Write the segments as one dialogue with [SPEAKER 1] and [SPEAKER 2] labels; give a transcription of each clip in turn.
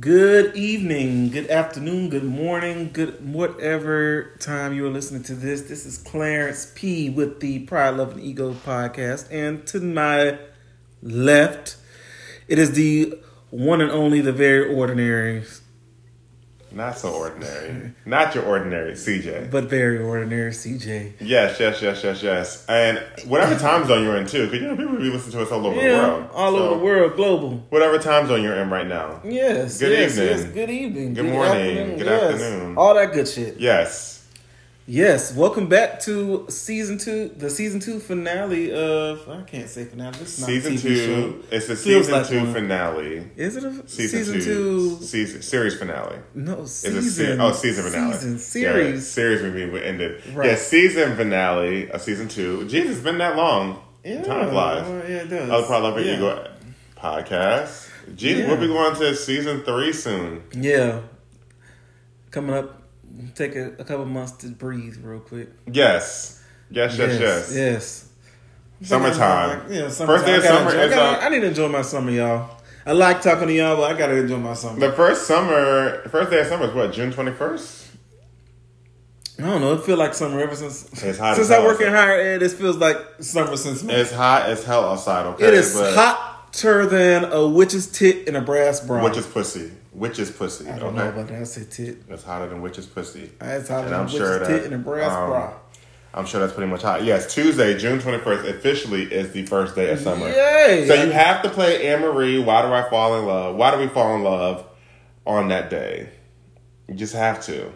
[SPEAKER 1] Good evening, good afternoon, good morning, good whatever time you are listening to this. This is Clarence P with the Pride, Love, and Ego podcast. And to my left, it is the one and only, the very ordinary,
[SPEAKER 2] Not so ordinary. Not your ordinary CJ.
[SPEAKER 1] but very ordinary CJ.
[SPEAKER 2] Yes, yes, yes, yes, yes. And whatever time zone you're in too, because you know people be listening to us all over the world.
[SPEAKER 1] all
[SPEAKER 2] So,
[SPEAKER 1] over the world, global.
[SPEAKER 2] Whatever time zone you're in right now.
[SPEAKER 1] Yes,
[SPEAKER 2] Good
[SPEAKER 1] yes,
[SPEAKER 2] evening.
[SPEAKER 1] yes. Good evening.
[SPEAKER 2] Good morning. Good
[SPEAKER 1] yes.
[SPEAKER 2] afternoon.
[SPEAKER 1] All that good shit.
[SPEAKER 2] Yes.
[SPEAKER 1] Yes, welcome back to season two, the season two finale of I can't say finale. This is not
[SPEAKER 2] Season two.
[SPEAKER 1] show.
[SPEAKER 2] It's the season
[SPEAKER 1] like
[SPEAKER 2] two
[SPEAKER 1] one.
[SPEAKER 2] finale.
[SPEAKER 1] Is it a
[SPEAKER 2] Season,
[SPEAKER 1] season,
[SPEAKER 2] two.
[SPEAKER 1] two?
[SPEAKER 2] Season series finale.
[SPEAKER 1] No, season.
[SPEAKER 2] it se- oh season finale?
[SPEAKER 1] Season
[SPEAKER 2] Yeah,
[SPEAKER 1] series.
[SPEAKER 2] series review ended.
[SPEAKER 1] Right.
[SPEAKER 2] Yeah, season finale of season two. Jeez, it's been that long.
[SPEAKER 1] Yeah,
[SPEAKER 2] Time flies.
[SPEAKER 1] well, yeah, it does.
[SPEAKER 2] Probably love it.
[SPEAKER 1] yeah.
[SPEAKER 2] You go podcast. Jeez,
[SPEAKER 1] Yeah.
[SPEAKER 2] we'll be going to season three soon.
[SPEAKER 1] Yeah, coming up. Take a, a couple months to breathe real quick.
[SPEAKER 2] Yes, yes, yes, yes.
[SPEAKER 1] yes.
[SPEAKER 2] Summertime.
[SPEAKER 1] Like, yeah, summertime.
[SPEAKER 2] First day of
[SPEAKER 1] I
[SPEAKER 2] summer
[SPEAKER 1] enjoy- I, gotta-
[SPEAKER 2] uh,
[SPEAKER 1] I need to enjoy my summer, y'all. I like talking to y'all, but I gotta enjoy my summer.
[SPEAKER 2] The first summer, first day of summer is what June twenty first.
[SPEAKER 1] I don't know. It feels like summer ever since
[SPEAKER 2] It's hot
[SPEAKER 1] since
[SPEAKER 2] as
[SPEAKER 1] I
[SPEAKER 2] hell
[SPEAKER 1] work in higher ed. It feels like summer since me.
[SPEAKER 2] It's hot as hell outside. Okay,
[SPEAKER 1] It is
[SPEAKER 2] But-
[SPEAKER 1] hotter than a witch's tit in a brass bra.
[SPEAKER 2] Which is pussy. Which is pussy.
[SPEAKER 1] I don't
[SPEAKER 2] okay?
[SPEAKER 1] know about that. I said tit.
[SPEAKER 2] It's hotter than witch's pussy.
[SPEAKER 1] It's hotter
[SPEAKER 2] And
[SPEAKER 1] than
[SPEAKER 2] I'm
[SPEAKER 1] witch's
[SPEAKER 2] sure that,
[SPEAKER 1] tit in a brass
[SPEAKER 2] um,
[SPEAKER 1] bra.
[SPEAKER 2] I'm sure that's pretty much hot. Yes, Tuesday, June twenty first, officially is the first day of summer.
[SPEAKER 1] Yay!
[SPEAKER 2] So you have to play Anne Marie. Why do I fall in love? Why do we fall in love on that day? You just have to.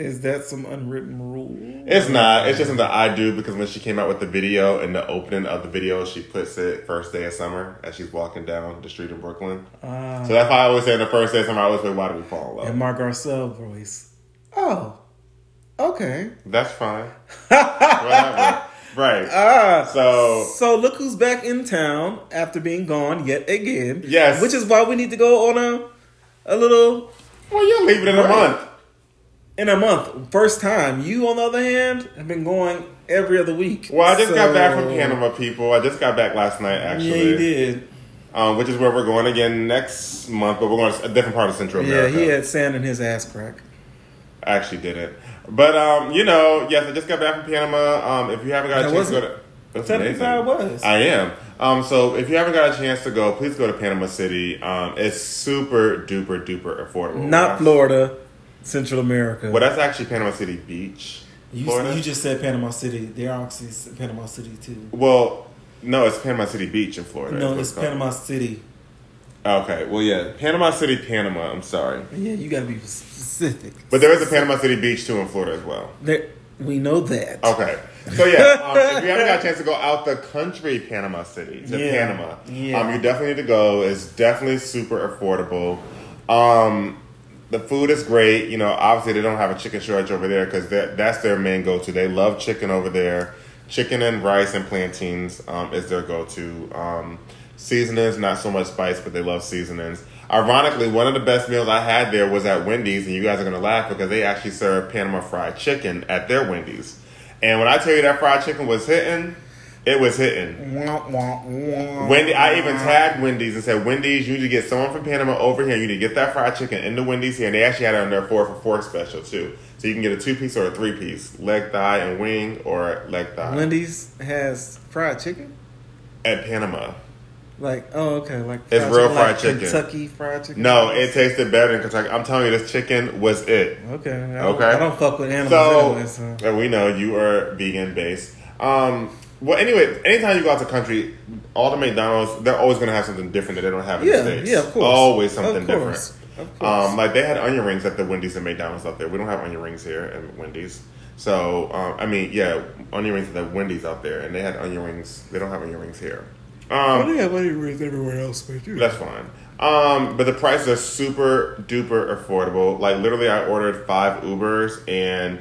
[SPEAKER 1] Is that some unwritten rule?
[SPEAKER 2] It's not. It's just something I do because when she came out with the video in the opening of the video, she puts it first day of summer as she's walking down the street in Brooklyn.
[SPEAKER 1] Ah.
[SPEAKER 2] so that's why I always say in the first day of summer, I always say, "Why do we fall in love?"
[SPEAKER 1] and Mark Garcelle voice. Oh, okay.
[SPEAKER 2] That's fine. Whatever. Right.
[SPEAKER 1] Ah,
[SPEAKER 2] So
[SPEAKER 1] so look who's back in town after being gone yet again.
[SPEAKER 2] Yes.
[SPEAKER 1] which is why we need to go on a a little
[SPEAKER 2] well, you leave it in a month.
[SPEAKER 1] In a month. First time. You, on the other hand, have been going every other week.
[SPEAKER 2] Well, I just got back from Panama, people. I just got back last night, actually.
[SPEAKER 1] Yeah, you did.
[SPEAKER 2] Um, which is where we're going again next month, but we're going to a different part of Central America.
[SPEAKER 1] Yeah, he had sand in his ass crack.
[SPEAKER 2] I actually didn't. But, um, you know, yes, I just got back from Panama. Um, if you haven't got a chance to go to... Was
[SPEAKER 1] Tell
[SPEAKER 2] amazing.
[SPEAKER 1] how it was.
[SPEAKER 2] I am. Um, so if you haven't got a chance to go, please go to Panama City. Um, it's super duper duper affordable.
[SPEAKER 1] Not Florida, Central America.
[SPEAKER 2] Well, that's actually Panama City Beach,
[SPEAKER 1] you, you just said Panama City. There are actually Panama City too.
[SPEAKER 2] well, no, it's Panama City Beach in Florida.
[SPEAKER 1] No,
[SPEAKER 2] is what
[SPEAKER 1] it's
[SPEAKER 2] called.
[SPEAKER 1] Panama City.
[SPEAKER 2] Okay, well, yeah, Panama City, Panama. I'm sorry,
[SPEAKER 1] Yeah, you got to be specific.
[SPEAKER 2] but there is a Panama City Beach too in Florida as well.
[SPEAKER 1] There, we know that.
[SPEAKER 2] Okay, so yeah, um, if you haven't got a chance to go out the country, Panama City to
[SPEAKER 1] Yeah,
[SPEAKER 2] Panama,
[SPEAKER 1] yeah.
[SPEAKER 2] um, you definitely need to go. It's definitely super affordable. Um, the food is great. You know, obviously they don't have a chicken shortage over there because that, that's their main go-to. They love chicken over there. Chicken and rice and plantains um, is their go-to. Um, seasonings, not so much spice, but they love seasonings. Ironically, one of the best meals I had there was at Wendy's, and you guys are gonna laugh because they actually serve Panama fried chicken at their Wendy's. And when I tell you that fried chicken was hitting, it was hitting. Wendy, I even tagged Wendy's and said, Wendy's, you need to get someone from Panama over here. You need to get that fried chicken in the Wendy's here. And they actually had it on their four for four special too. So you can get a two piece or a three piece, leg thigh and wing, or leg thigh
[SPEAKER 1] Wendy's has fried chicken.
[SPEAKER 2] at Panama.
[SPEAKER 1] Like, oh, okay, like
[SPEAKER 2] It's real
[SPEAKER 1] like
[SPEAKER 2] fried chicken.
[SPEAKER 1] Kentucky fried chicken.
[SPEAKER 2] No, it tasted better in Kentucky. I'm telling you, this chicken was it.
[SPEAKER 1] Okay, I
[SPEAKER 2] Okay.
[SPEAKER 1] I don't fuck with animals
[SPEAKER 2] So,
[SPEAKER 1] anyway. So
[SPEAKER 2] and we know you are vegan based. Um, well, anyway, anytime you go out to country, all the McDonald's, they're always going to have something different that they don't have in
[SPEAKER 1] yeah,
[SPEAKER 2] the States.
[SPEAKER 1] yeah, of course,
[SPEAKER 2] Always something
[SPEAKER 1] of course.
[SPEAKER 2] different.
[SPEAKER 1] Of course.
[SPEAKER 2] Um, like they had onion rings at the Wendy's and McDonald's out there. We don't have onion rings here at Wendy's. So, um, I mean, yeah, onion rings at the Wendy's out there, and they had onion rings. They don't have onion rings here. Um,
[SPEAKER 1] Well, they have onion rings everywhere else, but you
[SPEAKER 2] that's fine. Um, but the prices are super duper affordable. Like literally, I ordered five Ubers and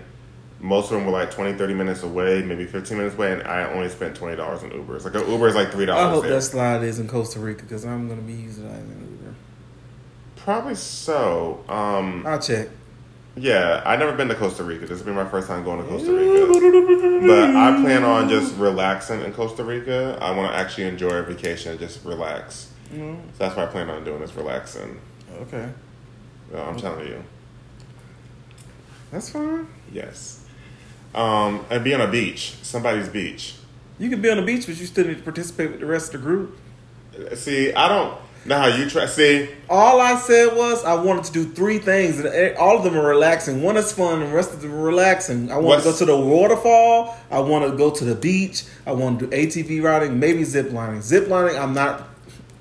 [SPEAKER 2] most of them were like 20, 30 minutes away, maybe 15 minutes away, and I only spent $20 on Ubers. Like an Uber is like $3
[SPEAKER 1] I hope
[SPEAKER 2] there.
[SPEAKER 1] that slide is in Costa Rica because I'm gonna be using Uber.
[SPEAKER 2] Probably so. Um,
[SPEAKER 1] I'll check.
[SPEAKER 2] yeah, I've never been to Costa Rica. This will be my first time going to Costa Rica. But I plan on just relaxing in Costa Rica. I want to actually enjoy a vacation and just relax. So that's what I plan on doing is relaxing.
[SPEAKER 1] Okay,
[SPEAKER 2] No, I'm telling you.
[SPEAKER 1] that's fine.
[SPEAKER 2] Yes. Um, and be on a beach, somebody's beach.
[SPEAKER 1] You can be on the beach, but you still need to participate with the rest of the group.
[SPEAKER 2] See, I don't know how you try. See,
[SPEAKER 1] All I said was I wanted to do three things, and all of them are relaxing. One is fun, and the rest of them are relaxing. I want to go to the waterfall. I want to go to the beach. I want to do ATV riding, maybe zip lining. Zip lining, I'm not.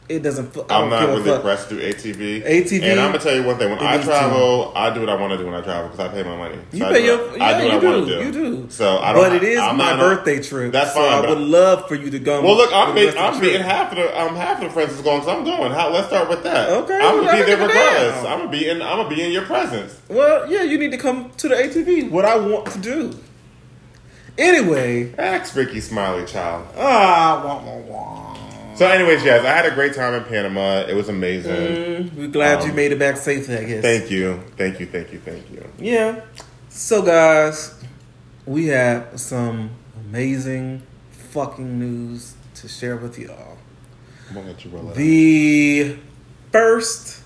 [SPEAKER 1] It doesn't. I
[SPEAKER 2] I'm
[SPEAKER 1] don't
[SPEAKER 2] not really
[SPEAKER 1] fuck.
[SPEAKER 2] impressed to do ATV.
[SPEAKER 1] ATV,
[SPEAKER 2] And I'm gonna tell you one thing: when I travel, I do what I want to do when I travel because I pay my money.
[SPEAKER 1] You
[SPEAKER 2] I
[SPEAKER 1] pay
[SPEAKER 2] do
[SPEAKER 1] your,
[SPEAKER 2] what-
[SPEAKER 1] yeah,
[SPEAKER 2] I do
[SPEAKER 1] you
[SPEAKER 2] I
[SPEAKER 1] do,
[SPEAKER 2] want to do.
[SPEAKER 1] you do.
[SPEAKER 2] So I don't.
[SPEAKER 1] But it is
[SPEAKER 2] I'm
[SPEAKER 1] my
[SPEAKER 2] not
[SPEAKER 1] birthday trip.
[SPEAKER 2] That's
[SPEAKER 1] so
[SPEAKER 2] fine,
[SPEAKER 1] I would love for you to go.
[SPEAKER 2] Well, look, I'm meeting,
[SPEAKER 1] rest of
[SPEAKER 2] I'm meeting half of the um half of the friends is going so I'm going. How, let's start with that.
[SPEAKER 1] Okay,
[SPEAKER 2] I'm gonna be there regardless. I'm gonna be in. I'm gonna be in your presence.
[SPEAKER 1] Well, yeah, you need to come to the ATV. What I want to do. Anyway,
[SPEAKER 2] Ask Rickey Smiley, child.
[SPEAKER 1] ah, wah, wah, wah.
[SPEAKER 2] So, anyways, yes, I had a great time in Panama. It was amazing.
[SPEAKER 1] Mm, we're glad you
[SPEAKER 2] Um,
[SPEAKER 1] made it back safely. I guess.
[SPEAKER 2] Thank you, thank you, thank you, thank you.
[SPEAKER 1] Yeah. So, guys, we have some amazing fucking news to share with y'all.
[SPEAKER 2] I'm gonna let you roll it. out.
[SPEAKER 1] The first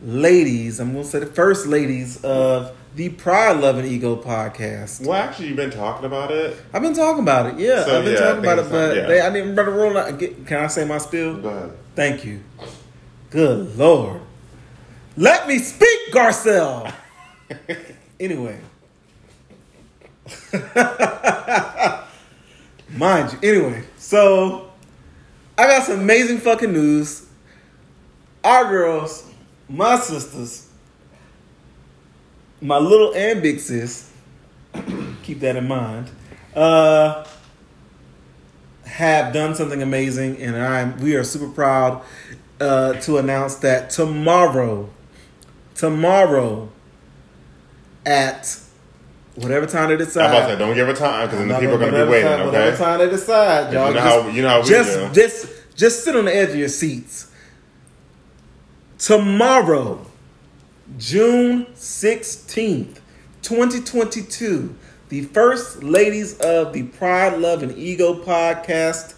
[SPEAKER 1] ladies, I'm going to say the first ladies of the Pride, Love, and Ego podcast.
[SPEAKER 2] Well, actually, you've been talking about it.
[SPEAKER 1] I've been talking about it. Yeah,
[SPEAKER 2] So,
[SPEAKER 1] I've been
[SPEAKER 2] yeah,
[SPEAKER 1] talking about it, but
[SPEAKER 2] yeah.
[SPEAKER 1] they, I didn't roll out. Get, can I say my spiel?
[SPEAKER 2] Go ahead.
[SPEAKER 1] Thank you. Good Lord. Let me speak, Garcelle. anyway. Mind you. Anyway, so I got some amazing fucking news. Our girls, my sisters, my little and big sis, keep that in mind, uh, have done something amazing, and I'm we are super proud uh, to announce that tomorrow, tomorrow, at whatever time they decide.
[SPEAKER 2] I'm about to say, don't give a time because then the people are gonna be waiting.
[SPEAKER 1] Time, whatever time they decide, y'all.
[SPEAKER 2] You know
[SPEAKER 1] just,
[SPEAKER 2] how you know how we
[SPEAKER 1] just,
[SPEAKER 2] do.
[SPEAKER 1] just, just sit on the edge of your seats. Tomorrow, June sixteenth, twenty twenty two, the first ladies of the Pride, Love, and Ego podcast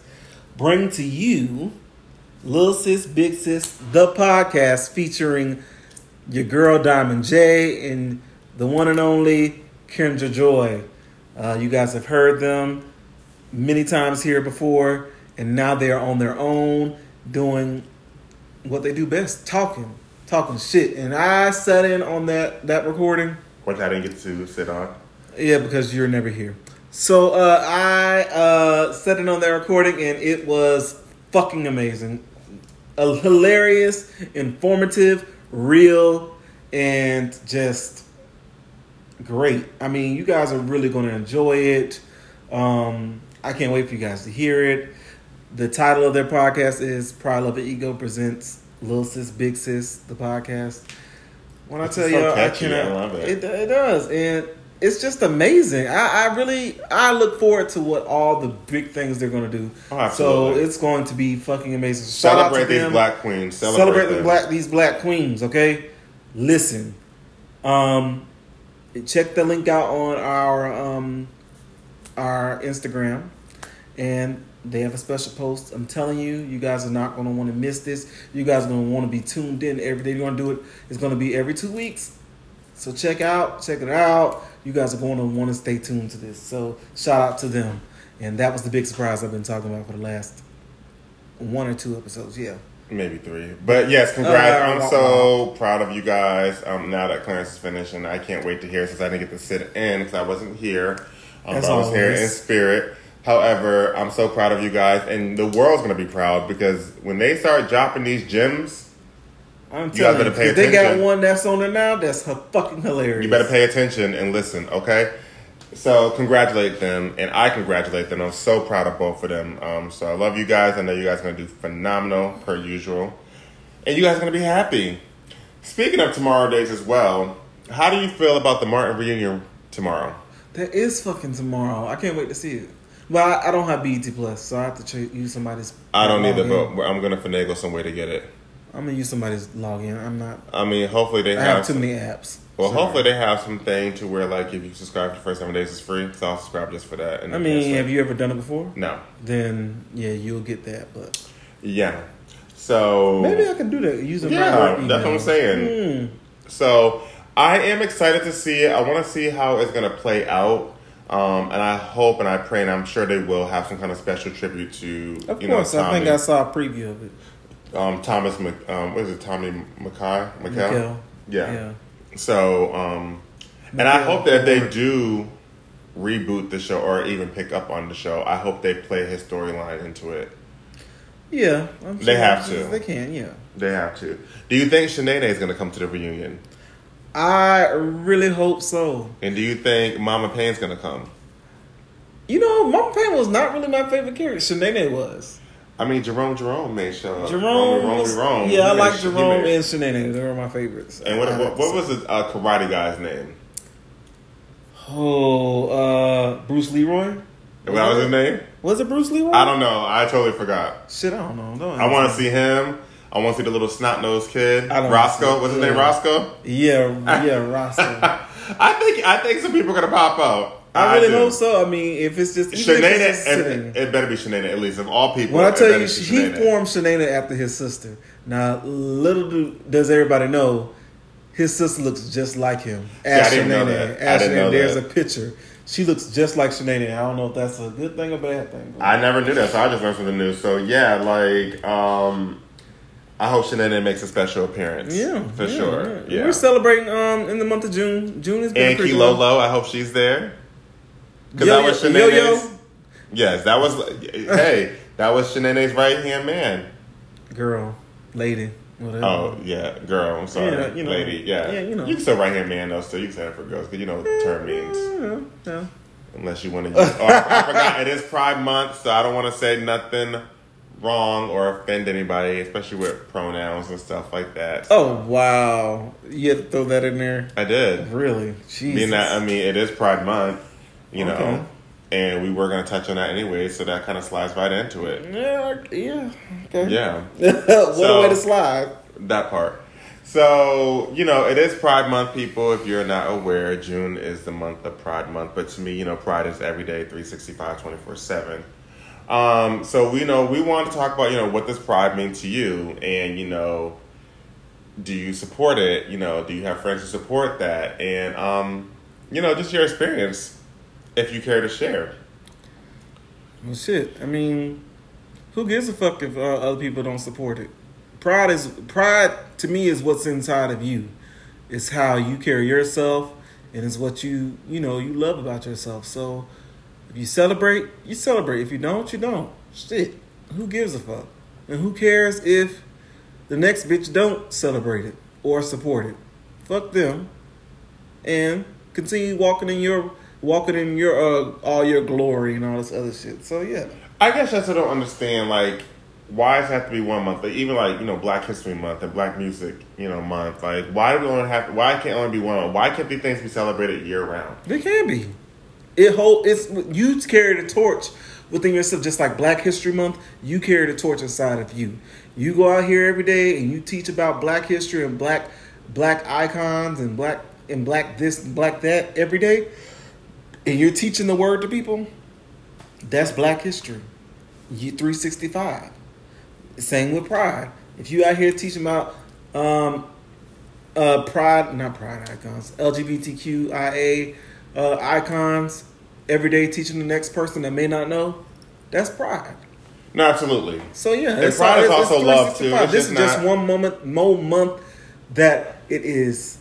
[SPEAKER 1] bring to you Lil Sis, Big Sis, the podcast featuring your girl Diamond J and the one and only Kendra Joy. Uh, you guys have heard them many times here before, and now they are on their own doing what they do best talking, talking shit. And I sat in on that, that recording.
[SPEAKER 2] Which I didn't get to sit on.
[SPEAKER 1] Yeah, because you're never here. So uh, I uh, set in on that recording, and it was fucking amazing. A hilarious, informative, real, and just great. I mean, you guys are really going to enjoy it. Um, I can't wait for you guys to hear it. The title of their podcast is Pride, Love, and Ego presents Lil Sis, Big Sis, the podcast. When I tell
[SPEAKER 2] so
[SPEAKER 1] you, I
[SPEAKER 2] catchy.
[SPEAKER 1] cannot.
[SPEAKER 2] I love it.
[SPEAKER 1] It, it does, and it's just amazing. I, I really, I look forward to what all the big things they're going to do.
[SPEAKER 2] Oh.
[SPEAKER 1] So it's going to be fucking amazing. Shout out to
[SPEAKER 2] Celebrate these
[SPEAKER 1] them.
[SPEAKER 2] black queens. Celebrate,
[SPEAKER 1] Celebrate the black these black queens. Okay, listen. Um, check the link out on our um our Instagram, and they have a special post. I'm telling you, you guys are not going to want to miss this. You guys are going to want to be tuned in every day. You're going to do it. It's going to be every two weeks. So check out, check it out. You guys are going to want to stay tuned to this. So shout out to them. And that was the big surprise I've been talking about for the last one or two episodes. Yeah.
[SPEAKER 2] Maybe three. But yes, congrats.
[SPEAKER 1] Uh,
[SPEAKER 2] I'm so proud of you guys. Um, now that Clarence is finished, and I can't wait to hear since I didn't get to sit in because I wasn't here. Um, I was here in spirit. However, I'm so proud of you guys, and the world's going to be proud because when they start dropping these gems,
[SPEAKER 1] I'm
[SPEAKER 2] guys
[SPEAKER 1] telling you,
[SPEAKER 2] better pay
[SPEAKER 1] if they got one that's on there now, that's fucking hilarious.
[SPEAKER 2] you better pay attention and listen, okay? So congratulate them, and I congratulate them. I'm so proud of both of them. Um, so I love you guys. I know you guys are going to do phenomenal per usual, and you guys are going to be happy. Speaking of tomorrow days as well, how do you feel about the Martin reunion tomorrow?
[SPEAKER 1] That is fucking tomorrow. I can't wait to see it. Well, I, I don't have BET Plus, so I have to ch- use somebody's.
[SPEAKER 2] I don't either,
[SPEAKER 1] login.
[SPEAKER 2] but I'm going to finagle some way to get it.
[SPEAKER 1] I'm gonna use somebody's login. I'm not.
[SPEAKER 2] I mean, hopefully they
[SPEAKER 1] I
[SPEAKER 2] have.
[SPEAKER 1] have too many apps.
[SPEAKER 2] well,
[SPEAKER 1] Sorry.
[SPEAKER 2] hopefully they have something to where like if you subscribe for the first seven days, it's free. So I'll subscribe just for that. And
[SPEAKER 1] I mean,
[SPEAKER 2] cancel
[SPEAKER 1] have you ever done it before?
[SPEAKER 2] No.
[SPEAKER 1] Then yeah, you'll get that. But
[SPEAKER 2] Yeah. So
[SPEAKER 1] Maybe I can do that using
[SPEAKER 2] yeah, that's what I'm saying.
[SPEAKER 1] Hmm.
[SPEAKER 2] So I am excited to see it. I want to see how it's going to play out. Um, and I hope and I pray and I'm sure they will have some kind of special tribute to
[SPEAKER 1] Of
[SPEAKER 2] you
[SPEAKER 1] course,
[SPEAKER 2] know
[SPEAKER 1] I think I saw a preview of it.
[SPEAKER 2] um, Thomas Mc, um, what is it Tommy McKay McKell? Yeah.
[SPEAKER 1] Yeah.
[SPEAKER 2] So um, and I hope that if they do reboot the show or even pick up on the show, I hope they play his storyline into it.
[SPEAKER 1] Yeah, I'm
[SPEAKER 2] They have to.
[SPEAKER 1] They can, yeah.
[SPEAKER 2] They have to. Do you think Shanae is going to come to the reunion?
[SPEAKER 1] I really hope so.
[SPEAKER 2] And do you think Mama Payne's to come?
[SPEAKER 1] You know, Mama Payne was not really my favorite character. Shanae was.
[SPEAKER 2] I mean, Jerome Jerome may show up.
[SPEAKER 1] Jerome,
[SPEAKER 2] Romy,
[SPEAKER 1] was,
[SPEAKER 2] Romy,
[SPEAKER 1] yeah, I like
[SPEAKER 2] he
[SPEAKER 1] Jerome and Shanae. They were my favorites.
[SPEAKER 2] And what, what, what was the uh, karate guy's name?
[SPEAKER 1] Oh, uh, Bruce Leroy.
[SPEAKER 2] What was his name?
[SPEAKER 1] Was it Bruce Leroy?
[SPEAKER 2] I don't know. I totally forgot.
[SPEAKER 1] Shit, I don't know. Don't
[SPEAKER 2] I want to see him. I want to see the little snot nosed kid.
[SPEAKER 1] I don't
[SPEAKER 2] Roscoe.
[SPEAKER 1] see-
[SPEAKER 2] What's his name?
[SPEAKER 1] yeah.
[SPEAKER 2] Roscoe.
[SPEAKER 1] Yeah, yeah, Roscoe.
[SPEAKER 2] I think I think some people are gonna pop out.
[SPEAKER 1] I really
[SPEAKER 2] do.
[SPEAKER 1] hope so. I mean, if it's just
[SPEAKER 2] Shanae,
[SPEAKER 1] it's just
[SPEAKER 2] it, it better be Shanae at least of all people.
[SPEAKER 1] When I tell you, he formed Shanae after his sister. Now, little do, does everybody know, his sister looks just like him.
[SPEAKER 2] I
[SPEAKER 1] As
[SPEAKER 2] know
[SPEAKER 1] Shanae.
[SPEAKER 2] I
[SPEAKER 1] As
[SPEAKER 2] didn't
[SPEAKER 1] Shanae,
[SPEAKER 2] know
[SPEAKER 1] there's
[SPEAKER 2] that.
[SPEAKER 1] a picture. She looks just like Shanae. I don't know if that's a good thing or bad thing.
[SPEAKER 2] I never knew that, so I just learned something new. So yeah, like um, I hope Shanae makes a special appearance.
[SPEAKER 1] yeah,
[SPEAKER 2] for
[SPEAKER 1] yeah,
[SPEAKER 2] sure. Yeah.
[SPEAKER 1] We're celebrating um in the month of June. June is
[SPEAKER 2] and
[SPEAKER 1] pretty
[SPEAKER 2] Key
[SPEAKER 1] long.
[SPEAKER 2] Lolo, I hope she's there. Because that was
[SPEAKER 1] yo,
[SPEAKER 2] Shanae's.
[SPEAKER 1] yo, yo.
[SPEAKER 2] Yes, that was. hey, that was Shanae's right hand man.
[SPEAKER 1] girl, lady, whatever.
[SPEAKER 2] Oh yeah, girl. I'm sorry,
[SPEAKER 1] Yeah, you know,
[SPEAKER 2] lady. Yeah,
[SPEAKER 1] yeah, you know.
[SPEAKER 2] You can say right hand man though. Still, you can say that for girls because you know what the term means.
[SPEAKER 1] Yeah, yeah.
[SPEAKER 2] Unless you want to use. Oh, I forgot. It is Pride Month, so I don't want to say nothing wrong or offend anybody, especially with pronouns and stuff like that.
[SPEAKER 1] Oh wow, you had to throw that in there.
[SPEAKER 2] I did.
[SPEAKER 1] Really, Jesus.
[SPEAKER 2] Being that, I mean, it is Pride Month, you know,
[SPEAKER 1] Okay.
[SPEAKER 2] and we were going to touch on that anyway, so that kind of slides right into it.
[SPEAKER 1] Yeah, yeah. Okay.
[SPEAKER 2] Yeah,
[SPEAKER 1] what
[SPEAKER 2] So-
[SPEAKER 1] a way to slide.
[SPEAKER 2] that part. So, you know, it is Pride Month, people. If you're not aware, June is the month of Pride Month. But to me, you know, Pride is every day, 365, 24 7. Um, so we know we want to talk about, you know, what does Pride mean to you? And, you know, do you support it? You know, do you have friends who support that? And, um, you know, just your experience if you care to share.
[SPEAKER 1] Well, shit. I mean, who gives a fuck if uh, other people don't support it? Pride is pride to me is what's inside of you. It's how you carry yourself, and it's what you you know you love about yourself. So, if you celebrate, you celebrate. If you don't, you don't. Shit. Who gives a fuck? And who cares if the next bitch don't celebrate it or support it? Fuck them. And continue walking in your walking in your uh, all your glory and all this other shit. So yeah.
[SPEAKER 2] I guess I still don't understand like why does it have to be one month? Like even like you know Black History Month and Black Music you know Month. Like why do we only have? Why can't it only be one? month? Why can't these things be celebrated year round?
[SPEAKER 1] They can be. It hold it's you carry the torch within yourself, just like Black History Month. You carry the torch inside of you. You go out here every day and you teach about Black history and Black Black icons and Black and Black this and Black that every day, and you're teaching the word to people. That's Black history. You 365. Same with Pride. If you out here teaching about um, uh, pride, not pride icons, LGBTQIA uh, icons every day, teaching the next person that may not know. That's pride.
[SPEAKER 2] No, absolutely.
[SPEAKER 1] So yeah,
[SPEAKER 2] And pride is also love, too. It's
[SPEAKER 1] This
[SPEAKER 2] just
[SPEAKER 1] is just one moment, mo month that it is